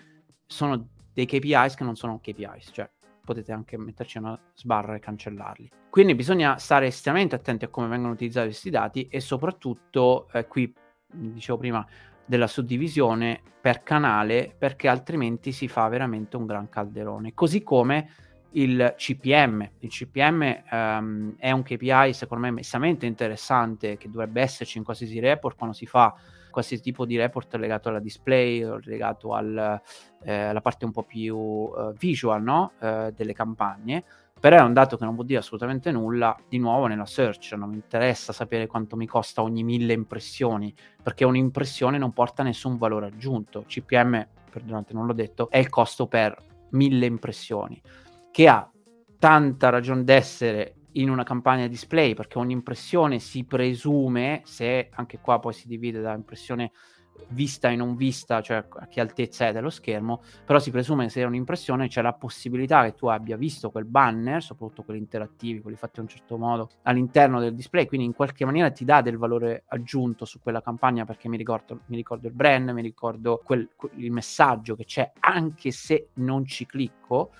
sono dei KPIs che non sono KPIs, cioè potete anche metterci una sbarra e cancellarli. Quindi bisogna stare estremamente attenti a come vengono utilizzati questi dati e soprattutto eh, qui dicevo prima, della suddivisione per canale perché altrimenti si fa veramente un gran calderone. Così come il CPM. Il CPM um, ehm, è un KPI secondo me messamente interessante che dovrebbe esserci in qualsiasi report quando si fa qualsiasi tipo di report legato alla display legato al, eh, alla parte un po' più uh, visual no? uh, delle campagne. Però è un dato che non vuol dire assolutamente nulla. Di nuovo nella search non mi interessa sapere quanto mi costa ogni mille impressioni perché un'impressione non porta nessun valore aggiunto. CPM perdonate non l'ho detto è il costo per mille impressioni che ha tanta ragione d'essere in una campagna display perché ogni impressione si presume se anche qua poi si divide da impressione vista e non vista, cioè a che altezza è dello schermo, però si presume se è un'impressione c'è la possibilità che tu abbia visto quel banner, soprattutto quelli interattivi, quelli fatti in un certo modo, all'interno del display, quindi in qualche maniera ti dà del valore aggiunto su quella campagna perché mi ricordo, mi ricordo il brand, mi ricordo quel, il messaggio che c'è, anche se non ci clicco,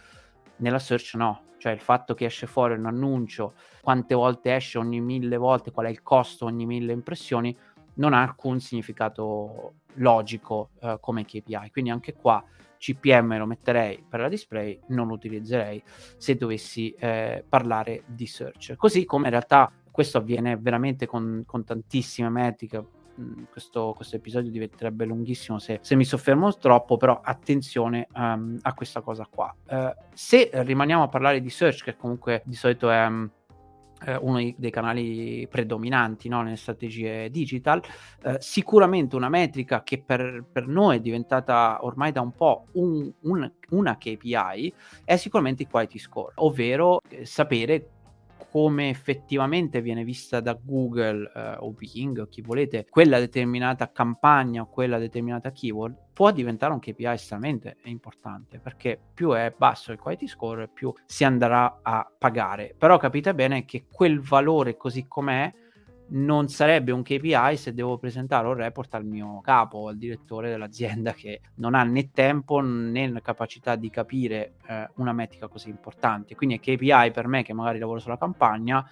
nella search no, cioè il fatto che esce fuori un annuncio, quante volte esce ogni mille volte, qual è il costo ogni mille impressioni, non ha alcun significato logico eh, come KPI. Quindi anche qua CPM lo metterei per la display, non lo utilizzerei se dovessi eh, parlare di search. Così come in realtà questo avviene veramente con, con tantissime metriche. Mm, questo, questo, episodio diventerebbe lunghissimo se, se, mi soffermo troppo, però attenzione um, a questa cosa qua. Uh, se rimaniamo a parlare di search, che comunque di solito è um, uno dei canali predominanti no, nelle strategie digital. Eh, sicuramente una metrica che per, per, noi è diventata ormai da un po' un, un, una KPI è sicuramente il quality score, ovvero eh, sapere come effettivamente viene vista da Google eh, o Bing o chi volete quella determinata campagna o quella determinata keyword può diventare un KPI estremamente importante perché più è basso il quality score più si andrà a pagare. Però capite bene che quel valore così com'è non sarebbe un KPI se devo presentare un report al mio capo, al direttore dell'azienda che non ha né tempo né capacità di capire eh, una metrica così importante. Quindi KPI per me che magari lavoro sulla campagna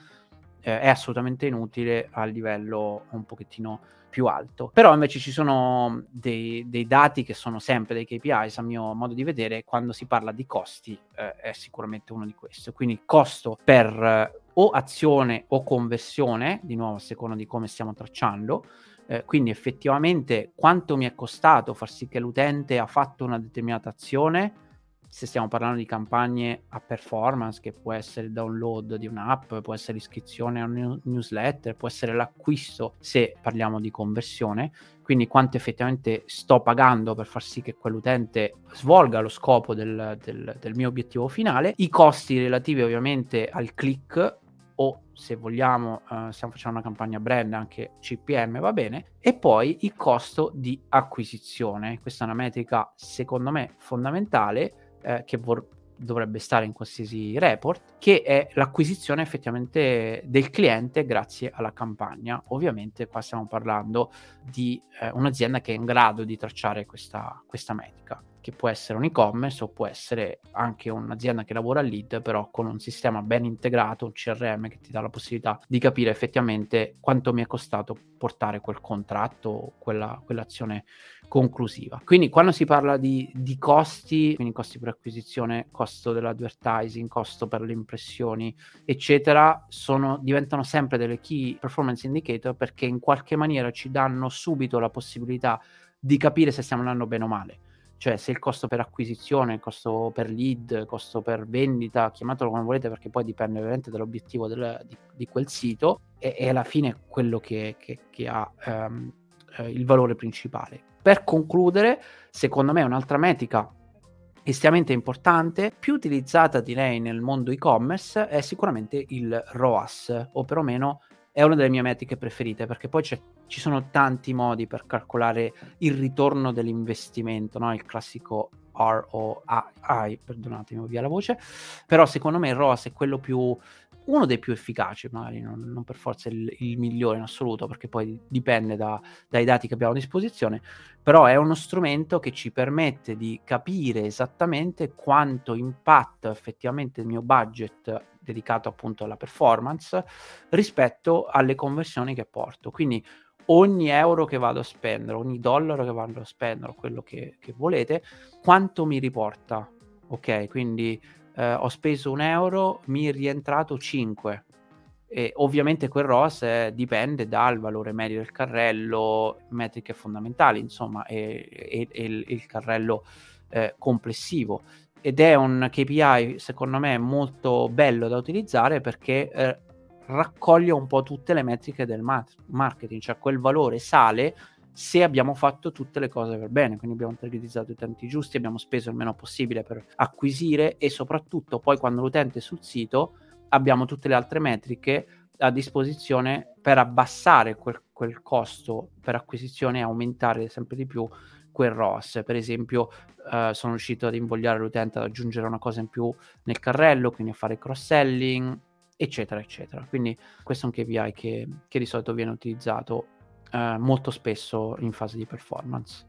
eh, è assolutamente inutile a livello un pochettino più alto. Però invece ci sono dei, dei dati che sono sempre dei KPIs, a mio modo di vedere, quando si parla di costi eh, è sicuramente uno di questi. Quindi costo per eh, o azione o conversione, di nuovo a seconda di come stiamo tracciando, eh, quindi effettivamente quanto mi è costato far sì che l'utente ha fatto una determinata azione se stiamo parlando di campagne a performance, che può essere il download di un'app, può essere l'iscrizione a un newsletter, può essere l'acquisto se parliamo di conversione, quindi quanto effettivamente sto pagando per far sì che quell'utente svolga lo scopo del, del, del mio obiettivo finale, i costi relativi ovviamente al click o se vogliamo, uh, stiamo facendo una campagna brand, anche CPM va bene, e poi il costo di acquisizione. Questa è una metrica secondo me fondamentale eh, che vor- dovrebbe stare in qualsiasi report, che è l'acquisizione effettivamente del cliente grazie alla campagna. Ovviamente qua stiamo parlando di eh, un'azienda che è in grado di tracciare questa, questa metrica che può essere un e-commerce o può essere anche un'azienda che lavora a lead, però con un sistema ben integrato, un CRM che ti dà la possibilità di capire effettivamente quanto mi è costato portare quel contratto quella, quell'azione conclusiva. Quindi quando si parla di, di, costi, quindi costi per acquisizione, costo dell'advertising, costo per le impressioni, eccetera, sono, diventano sempre delle key performance indicator perché in qualche maniera ci danno subito la possibilità di capire se stiamo andando bene o male cioè se il costo per acquisizione, il costo per lead, il costo per vendita, chiamatelo come volete perché poi dipende ovviamente dall'obiettivo del, di, di, quel sito, è, alla fine quello che, che, che ha um, eh, il valore principale. Per concludere, secondo me un'altra metrica estremamente importante, più utilizzata direi nel mondo e-commerce, è sicuramente il ROAS, o perlomeno è una delle mie metriche preferite perché poi ci sono tanti modi per calcolare il ritorno dell'investimento, no? il classico ROI, perdonatemi via la voce, però secondo me il ROAS è quello più uno dei più efficaci, magari non, non per forza il, il, migliore in assoluto, perché poi dipende da, dai dati che abbiamo a disposizione, però è uno strumento che ci permette di capire esattamente quanto impatta effettivamente il mio budget dedicato appunto alla performance rispetto alle conversioni che porto. Quindi ogni euro che vado a spendere, ogni dollaro che vado a spendere, quello che, che volete, quanto mi riporta. Ok, quindi eh, ho speso un euro, mi è rientrato 5. E ovviamente quel ROS eh, dipende dal valore medio del carrello, metriche fondamentali, insomma, e, e, e il, il, carrello eh, complessivo. Ed è un KPI, secondo me, molto bello da utilizzare perché eh, raccoglie un po' tutte le metriche del marketing, cioè quel valore sale se abbiamo fatto tutte le cose per bene, quindi abbiamo targetizzato i utenti giusti, abbiamo speso il meno possibile per acquisire e soprattutto poi quando l'utente è sul sito abbiamo tutte le altre metriche a disposizione per abbassare quel, quel costo per acquisizione e aumentare sempre di più quel ROS. Per esempio, eh, sono riuscito ad invogliare l'utente ad aggiungere una cosa in più nel carrello, quindi a fare cross-selling, eccetera, eccetera. Quindi questo è un KPI che, che di solito viene utilizzato eh, molto spesso in fase di performance.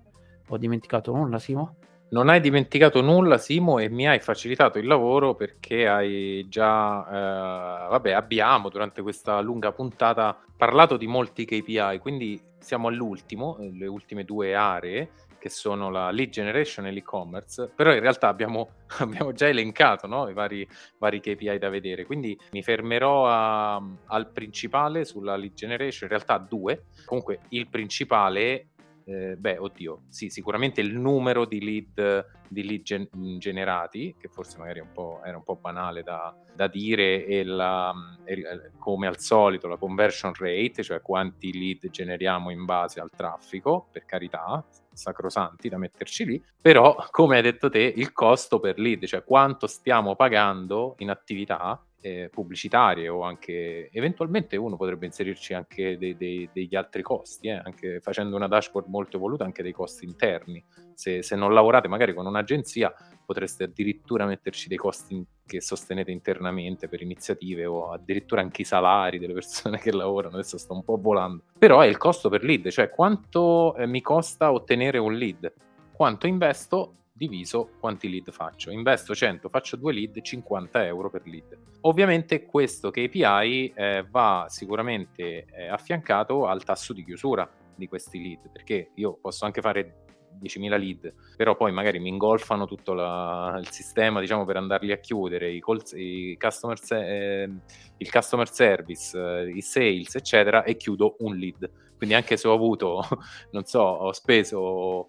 Ho dimenticato nulla, Simo? Non hai dimenticato nulla, Simo, e mi hai facilitato il lavoro perché hai già, eh, vabbè, abbiamo durante questa lunga puntata parlato di molti KPI, quindi siamo all'ultimo, eh, le ultime due aree che sono la lead generation e l'e-commerce, però in realtà abbiamo, *laughs* abbiamo già elencato no? i vari, vari, KPI da vedere, quindi mi fermerò a, al principale sulla lead generation, in realtà due, comunque il principale eh, beh, oddio, sì, sicuramente il numero di lead, di lead gen- generati, che forse magari un era un po' banale da, da dire, e, la, e, come al solito la conversion rate, cioè quanti lead generiamo in base al traffico, per carità, sacrosanti da metterci lì, però come hai detto te, il costo per lead, cioè quanto stiamo pagando in attività eh, pubblicitarie o anche eventualmente uno potrebbe inserirci anche dei, dei, degli altri costi, eh, anche facendo una dashboard molto evoluta, anche dei costi interni. Se, se, non lavorate magari con un'agenzia potreste addirittura metterci dei costi che sostenete internamente per iniziative o addirittura anche i salari delle persone *laughs* che lavorano, adesso sto un po' volando. Però è il costo per lead, cioè quanto eh, mi costa ottenere un lead, quanto investo diviso quanti lead faccio. Investo 100, faccio 2 lead, 50 euro per lead. Ovviamente questo KPI eh, va sicuramente eh, affiancato al tasso di chiusura di questi lead, perché io posso anche fare 10.000 lead, però poi magari mi ingolfano tutto la, il sistema diciamo, per andarli a chiudere, i, call, i customer eh, il customer service, eh, i sales, eccetera, e chiudo un lead. Quindi anche se ho avuto, *laughs* non so, ho speso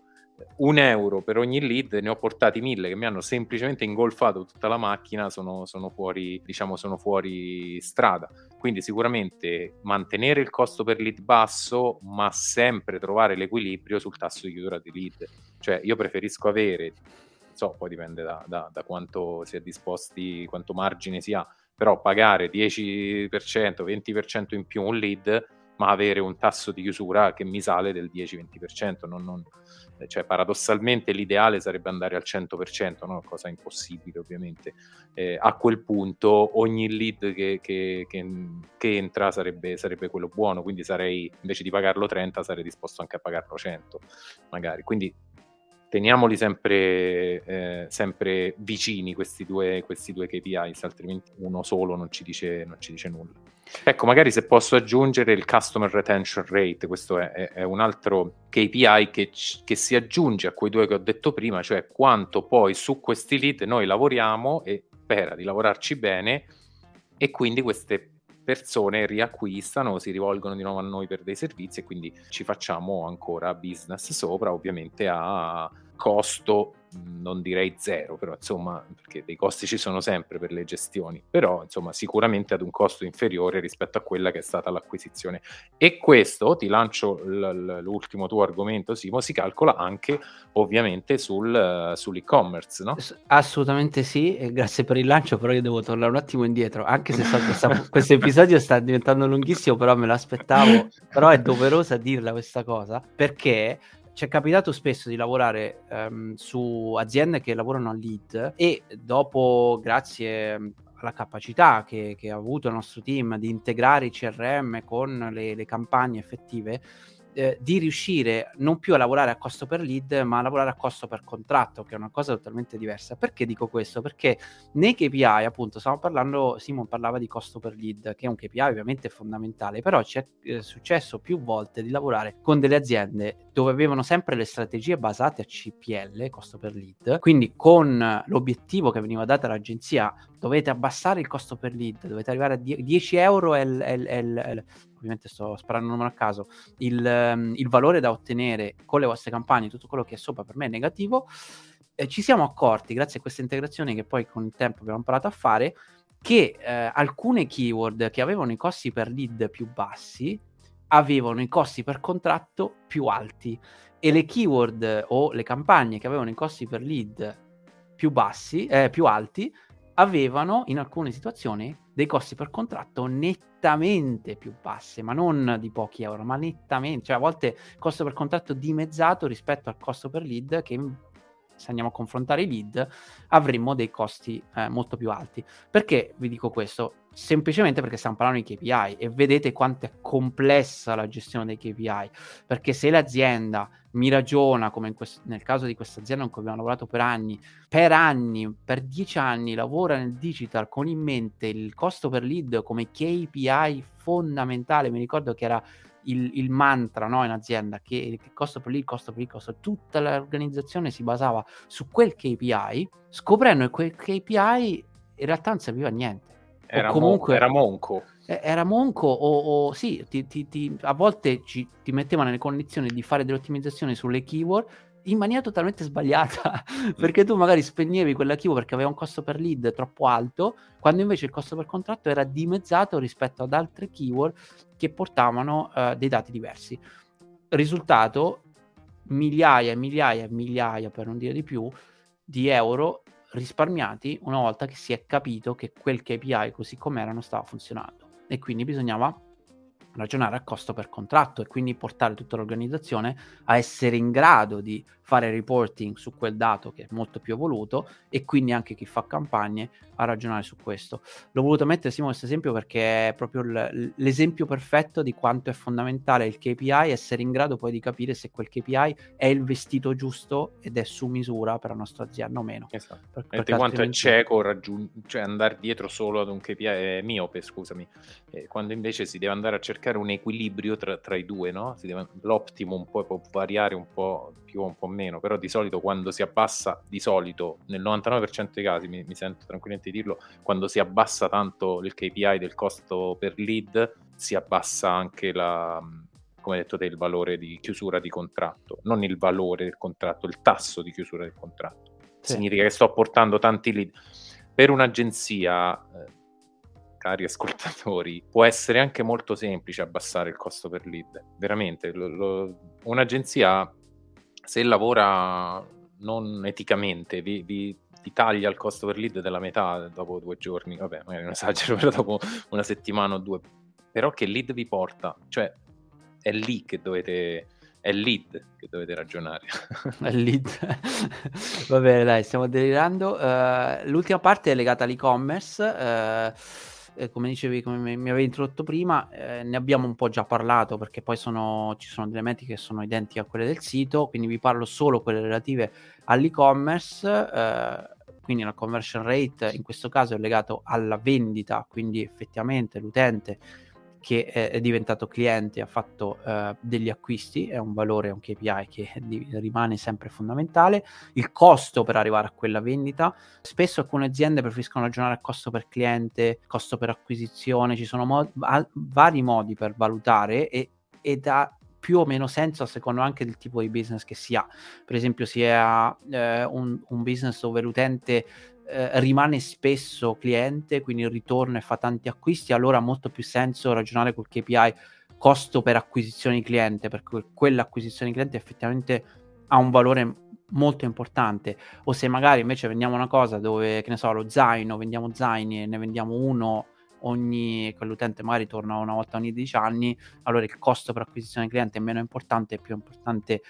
un euro per ogni lead, ne ho portati mille che mi hanno semplicemente ingolfato tutta la macchina, sono, sono, fuori, diciamo, sono fuori strada. Quindi sicuramente mantenere il costo per lead basso, ma sempre trovare l'equilibrio sul tasso di chiusura di lead. Cioè io preferisco avere, so, poi dipende da, da, da quanto si è disposti, quanto margine si ha, però pagare 10%, 20% in più un lead, ma avere un tasso di chiusura che mi sale del 10-20%, non, non cioè paradossalmente l'ideale sarebbe andare al 100%, no? cosa impossibile ovviamente. Eh, a quel punto ogni lead che, che, che, che entra sarebbe, sarebbe, quello buono, quindi sarei, invece di pagarlo 30, sarei disposto anche a pagarlo 100 magari. Quindi teniamoli sempre, eh, sempre vicini questi due, questi due KPIs, altrimenti uno solo non ci dice, non ci dice nulla. Ecco, magari se posso aggiungere il Customer Retention Rate, questo è, è un altro KPI che, che, si aggiunge a quei due che ho detto prima, cioè quanto poi su questi lead noi lavoriamo e spera di lavorarci bene e quindi queste persone riacquistano, si rivolgono di nuovo a noi per dei servizi e quindi ci facciamo ancora business sopra, ovviamente a costo non direi zero, però insomma, perché dei costi ci sono sempre per le gestioni, però insomma sicuramente ad un costo inferiore rispetto a quella che è stata l'acquisizione. E questo, ti lancio l- l'ultimo tuo argomento, Simo, si calcola anche ovviamente sul, uh, sull'e-commerce, no? Assolutamente sì, e grazie per il lancio, però io devo tornare un attimo indietro, anche se so *laughs* questo episodio sta diventando lunghissimo, però me l'aspettavo, però è doverosa dirla questa cosa, perché ci è capitato spesso di lavorare um, su aziende che lavorano a lead e dopo, grazie mm, alla capacità che, che, ha avuto il nostro team di integrare i CRM con le, le campagne effettive, eh, di riuscire non più a lavorare a costo per lead, ma a lavorare a costo per contratto, che è una cosa totalmente diversa. Perché dico questo? Perché nei KPI, appunto, stiamo parlando, Simon parlava di costo per lead, che è un KPI ovviamente fondamentale, però ci è eh, successo più volte di lavorare con delle aziende dove avevano sempre le strategie basate a CPL, costo per lead, quindi con l'obiettivo che veniva dato all'agenzia, dovete abbassare il costo per lead, dovete arrivare a 10 euro, è il, è è ovviamente sto sparando un numero a caso, il, um, il, valore da ottenere con le vostre campagne, tutto quello che è sopra per me è negativo, eh, ci siamo accorti, grazie a queste integrazioni che poi con il tempo abbiamo imparato a fare, che eh, alcune keyword che avevano i costi per lead più bassi avevano i costi per contratto più alti. E le keyword o le campagne che avevano i costi per lead più bassi, eh, più alti, avevano in alcune situazioni dei costi per contratto nettamente più bassi, ma non di pochi euro, ma nettamente, cioè a volte costo per contratto dimezzato rispetto al costo per lead che se andiamo a confrontare i lead avremmo dei costi eh, molto più alti. Perché vi dico questo? Semplicemente perché stiamo parlando di KPI e vedete quanto è complessa la gestione dei KPI, perché se l'azienda mi ragiona, come questo, nel caso di questa azienda con cui abbiamo lavorato per anni, per anni, per dieci anni lavora nel digital con in mente il costo per lead come KPI fondamentale, mi ricordo che era il, il mantra no, in azienda che il costo per lead, costo per lead, costo, tutta l'organizzazione si basava su quel KPI, scoprendo che quel KPI in realtà non serviva a niente. Era, comunque, mo- era monco. Era monco o, o sì, ti, ti, ti, a volte ci, ti metteva nelle condizioni di fare delle ottimizzazioni sulle keyword in maniera totalmente sbagliata, *laughs* perché tu magari spegnevi quella keyword perché aveva un costo per lead troppo alto, quando invece il costo per contratto era dimezzato rispetto ad altre keyword che portavano uh, dei dati diversi. Risultato, migliaia e migliaia e migliaia, per non dire di più, di euro risparmiati una volta che si è capito che quel KPI così com'era non stava funzionando e quindi bisognava ragionare a costo per contratto e quindi portare tutta l'organizzazione a essere in grado di fare reporting su quel dato che è molto più evoluto e quindi anche chi fa campagne a ragionare su questo. L'ho voluto mettere Simo questo esempio perché è proprio l- l'esempio perfetto di quanto è fondamentale il KPI essere in grado poi di capire se quel KPI è il vestito giusto ed è su misura per la nostra azienda o meno. Esatto. Per, perché quanto altrimenti... è cieco raggiung- cioè andare dietro solo ad un KPI è miope, scusami, eh, quando invece si deve andare a cercare un equilibrio tra, tra i due, no? Deve, l'optimo un po' può variare un po' più o un po' meno, però di solito quando si abbassa, di solito nel 99% dei casi, mi, mi sento tranquillamente di dirlo, quando si abbassa tanto il KPI del costo per lead, si abbassa anche la, come detto te, il valore di chiusura di contratto, non il valore del contratto, il tasso di chiusura del contratto. Sì. Significa che sto portando tanti lead. Per un'agenzia, eh, cari ascoltatori, può essere anche molto semplice abbassare il costo per lead. Veramente, lo, lo, un'agenzia se lavora non eticamente, vi, vi, vi, taglia il costo per lead della metà dopo due giorni, vabbè, magari non esagero, *laughs* però dopo una settimana o due, però che lead vi porta? Cioè, è lì che dovete, è lead che dovete ragionare. È lead. *laughs* Va bene, dai, stiamo delirando. Uh, l'ultima parte è legata all'e-commerce. Uh, eh, come dicevi, come mi, avevi introdotto prima, eh, ne abbiamo un po' già parlato perché poi sono, ci sono delle metriche che sono identiche a quelle del sito, quindi vi parlo solo quelle relative all'e-commerce. Eh, quindi la conversion rate in questo caso è legato alla vendita, quindi effettivamente l'utente che è, è diventato cliente, ha fatto uh, degli acquisti, è un valore, un KPI che di, rimane sempre fondamentale. Il costo per arrivare a quella vendita, spesso alcune aziende preferiscono ragionare a costo per cliente, costo per acquisizione, ci sono mod- a- vari modi per valutare e, e da più o meno senso a seconda anche del tipo di business che si ha. Per esempio, se ha eh, un, un, business dove l'utente eh, rimane spesso cliente, quindi ritorna e fa tanti acquisti, allora ha molto più senso ragionare col KPI costo per acquisizione cliente, perché quell'acquisizione cliente effettivamente ha un valore molto importante. O se magari invece vendiamo una cosa dove, che ne so, lo zaino, vendiamo zaini e ne vendiamo uno ogni quell'utente magari torna una volta ogni 10 anni, allora il costo per acquisizione cliente è meno importante, è più importante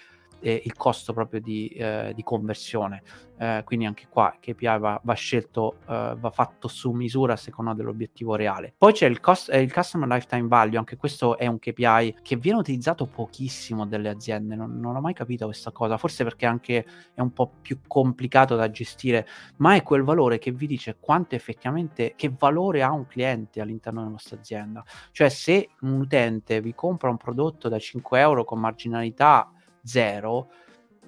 eh, il costo proprio di, eh, di conversione. Eh, quindi anche qua il KPI va, va scelto, uh, va fatto su misura a seconda dell'obiettivo reale. Poi c'è il, cost, eh, il, Customer Lifetime Value, anche questo è un KPI che viene utilizzato pochissimo dalle aziende, non, non ho mai capito questa cosa, forse perché anche è un po' più complicato da gestire, ma è quel valore che vi dice quanto effettivamente, che valore ha un cliente all'interno della nostra azienda. Cioè se un utente vi compra un prodotto da 5 euro con marginalità zero,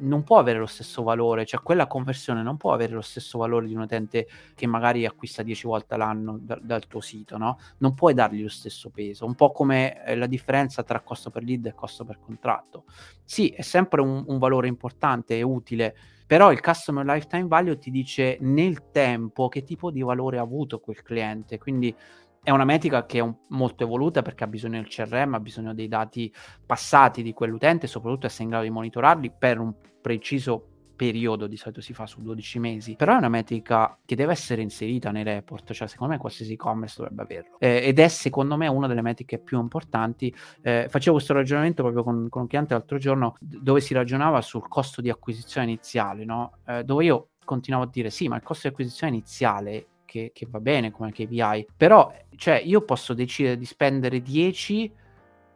non può avere lo stesso valore, cioè quella conversione non può avere lo stesso valore di un utente che magari acquista 10 volte l'anno da, dal tuo sito, no? Non puoi dargli lo stesso peso, un po' come eh, la differenza tra costo per lead e costo per contratto. Sì, è sempre un, un valore importante e utile, però il customer lifetime value ti dice nel tempo che tipo di valore ha avuto quel cliente, quindi è una metrica che è un, molto evoluta perché ha bisogno del CRM, ha bisogno dei dati passati di quell'utente, soprattutto essere in grado di monitorarli per un preciso periodo, di solito si fa su 12 mesi, però è una metrica che deve essere inserita nei report, cioè secondo me qualsiasi e-commerce dovrebbe averlo. Eh, ed è secondo me una delle metriche più importanti. Eh, facevo questo ragionamento proprio con, con, un cliente l'altro giorno dove si ragionava sul costo di acquisizione iniziale, no? eh, dove io continuavo a dire sì, ma il costo di acquisizione iniziale che, che va bene come KPI, però cioè, io posso decidere di spendere 10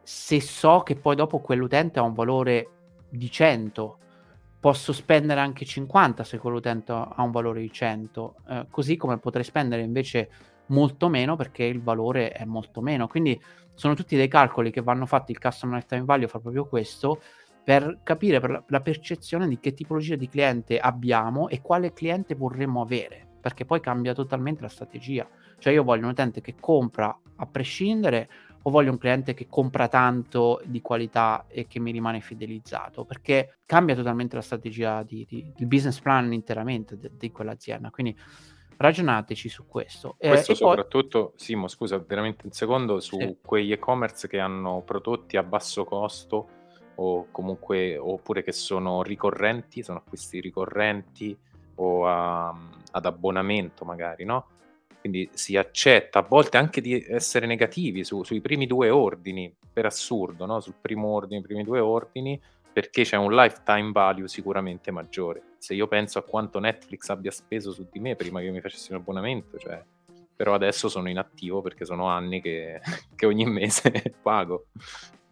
se so che poi dopo quell'utente ha un valore di 100 posso spendere anche 50 se quell'utente ha un valore di 100 eh, così come potrei spendere invece molto meno perché il valore è molto meno. Quindi sono tutti dei calcoli che vanno fatti. Il customer lifetime value fa proprio questo per capire per la percezione di che tipologia di cliente abbiamo e quale cliente vorremmo avere perché poi cambia totalmente la strategia. Cioè io voglio un utente che compra a prescindere o voglio un cliente che compra tanto di qualità e che mi rimane fidelizzato, perché cambia totalmente la strategia di, di, il business plan interamente di, di quell'azienda. Quindi ragionateci su questo. Eh, questo soprattutto, poi... Simo, scusa, veramente un secondo, su sì. quegli e-commerce che hanno prodotti a basso costo o comunque oppure che sono ricorrenti, sono acquisti ricorrenti o a, ad abbonamento magari, no? Quindi si accetta a volte anche di essere negativi su, sui primi due ordini, per assurdo, no? sul primo ordine, i primi due ordini, perché c'è un lifetime value sicuramente maggiore. Se io penso a quanto Netflix abbia speso su di me prima che io mi facessi un abbonamento, cioè, però adesso sono inattivo perché sono anni che, *laughs* che ogni mese *laughs* pago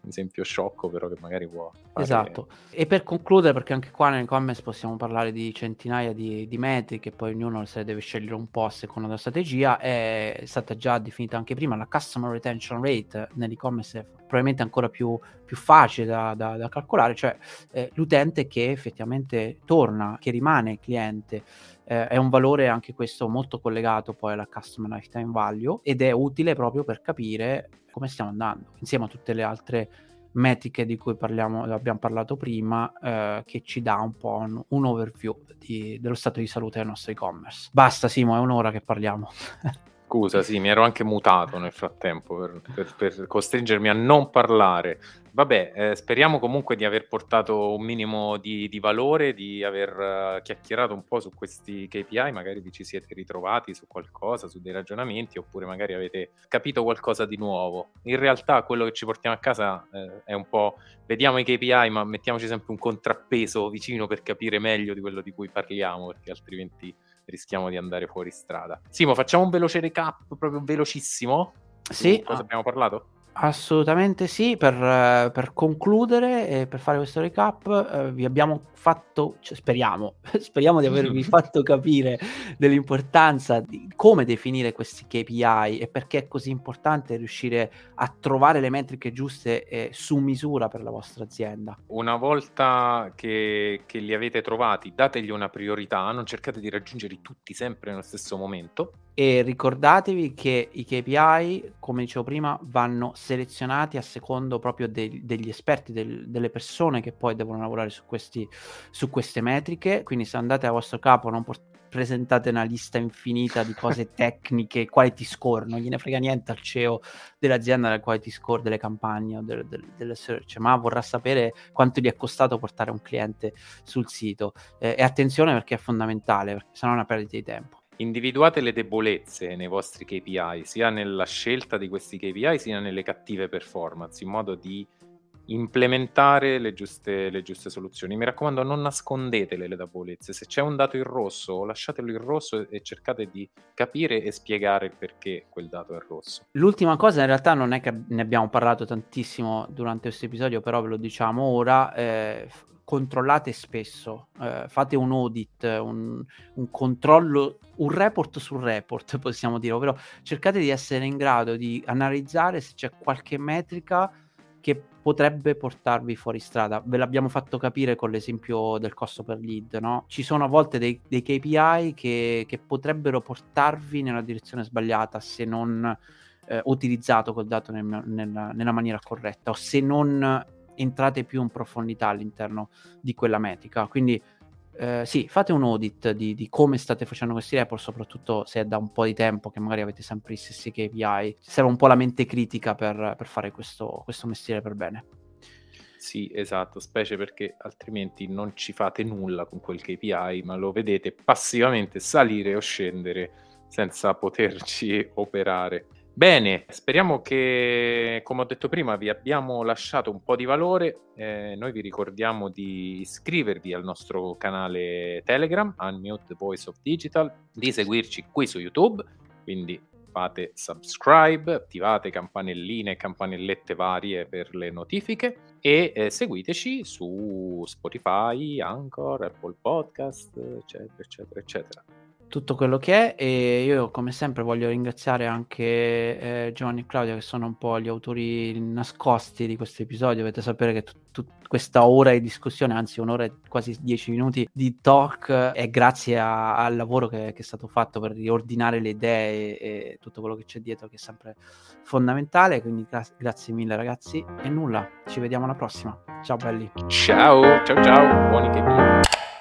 esempio sciocco però che magari può fare... esatto. E per concludere perché anche qua nel comments possiamo parlare di centinaia di, di metri che poi ognuno se deve scegliere un po' a seconda della strategia è stata già definita anche prima la customer retention rate nell'e-commerce è probabilmente ancora più, più facile da, da, da, calcolare cioè eh, l'utente che effettivamente torna che rimane cliente eh, è un valore anche questo molto collegato poi alla customer lifetime value ed è utile proprio per capire come stiamo andando, insieme a tutte le altre metriche di cui parliamo, abbiamo parlato prima, eh, che ci dà un po' un, un overview di, dello stato di salute del nostro e-commerce. Basta Simo, è un'ora che parliamo. *laughs* Scusa, sì, mi ero anche mutato nel frattempo per, per, per costringermi a non parlare. Vabbè, eh, speriamo comunque di aver portato un minimo di, di valore, di aver uh, chiacchierato un po' su questi KPI, magari vi ci siete ritrovati su qualcosa, su dei ragionamenti, oppure magari avete capito qualcosa di nuovo. In realtà quello che ci portiamo a casa eh, è un po', vediamo i KPI, ma mettiamoci sempre un contrappeso vicino per capire meglio di quello di cui parliamo, perché altrimenti rischiamo di andare fuori strada. Simo, facciamo un veloce recap, proprio velocissimo. Sì. Cosa ah. abbiamo parlato? Assolutamente sì, per, per concludere e per fare questo recap eh, vi abbiamo fatto, cioè, speriamo, *laughs* speriamo di avervi *laughs* fatto capire dell'importanza di come definire questi KPI e perché è così importante riuscire a trovare le metriche giuste e su misura per la vostra azienda. Una volta che, che li avete trovati, dategli una priorità, non cercate di raggiungerli tutti sempre nello stesso momento e ricordatevi che i KPI, come dicevo prima, vanno selezionati a secondo proprio de- degli esperti, del- delle persone che poi devono lavorare su, questi, su queste metriche. Quindi se andate a vostro capo non por- presentate una lista infinita di cose *laughs* tecniche, quality score, non gliene frega niente al CEO dell'azienda del quality score delle campagne o del, del, delle search, ma vorrà sapere quanto gli è costato portare un cliente sul sito. Eh, e attenzione perché è fondamentale, perché sennò è una perdita di tempo. Individuate le debolezze nei vostri KPI, sia nella scelta di questi KPI, sia nelle cattive performance, in modo di implementare le giuste, le giuste soluzioni. Mi raccomando, non nascondete le debolezze. Se c'è un dato in rosso, lasciatelo in rosso e cercate di capire e spiegare perché quel dato è rosso. L'ultima cosa, in realtà, non è che ne abbiamo parlato tantissimo durante questo episodio, però ve lo diciamo ora. Eh, controllate spesso, eh, fate un audit, un, un, controllo, un report sul report, *laughs* possiamo dire, ovvero cercate di essere in grado di analizzare se c'è qualche metrica che potrebbe portarvi fuori strada. Ve l'abbiamo fatto capire con l'esempio del costo per lead, no? Ci sono a volte dei, dei KPI che, che, potrebbero portarvi nella direzione sbagliata se non eh, utilizzato quel dato nel, nel, nella maniera corretta o se non entrate più in profondità all'interno di quella metrica. Quindi eh, sì, fate un audit di, di, come state facendo questi report, soprattutto se è da un po' di tempo che magari avete sempre gli stessi KPI. Serve un po' la mente critica per, per fare questo, questo mestiere per bene. Sì, esatto, specie perché altrimenti non ci fate nulla con quel KPI, ma lo vedete passivamente salire o scendere senza poterci *laughs* operare. Bene, speriamo che, come ho detto prima, vi abbiamo lasciato un po' di valore. Eh, noi vi ricordiamo di iscrivervi al nostro canale Telegram, Unmute the Voice of Digital, di seguirci qui su YouTube, quindi fate subscribe, attivate campanelline e campanellette varie per le notifiche e eh, seguiteci su Spotify, Anchor, Apple Podcast, eccetera, eccetera, eccetera tutto quello che è e io come sempre voglio ringraziare anche eh, Giovanni e Claudia che sono un po' gli autori nascosti di questo episodio. Dovete sapere che tut- questa ora di discussione anzi un'ora e quasi dieci minuti di talk è grazie a- al lavoro che-, che, è stato fatto per riordinare le idee e tutto quello che c'è dietro che è sempre fondamentale. Quindi gra- grazie mille ragazzi. E nulla ci vediamo alla prossima. Ciao belli. Ciao ciao ciao. Buoni che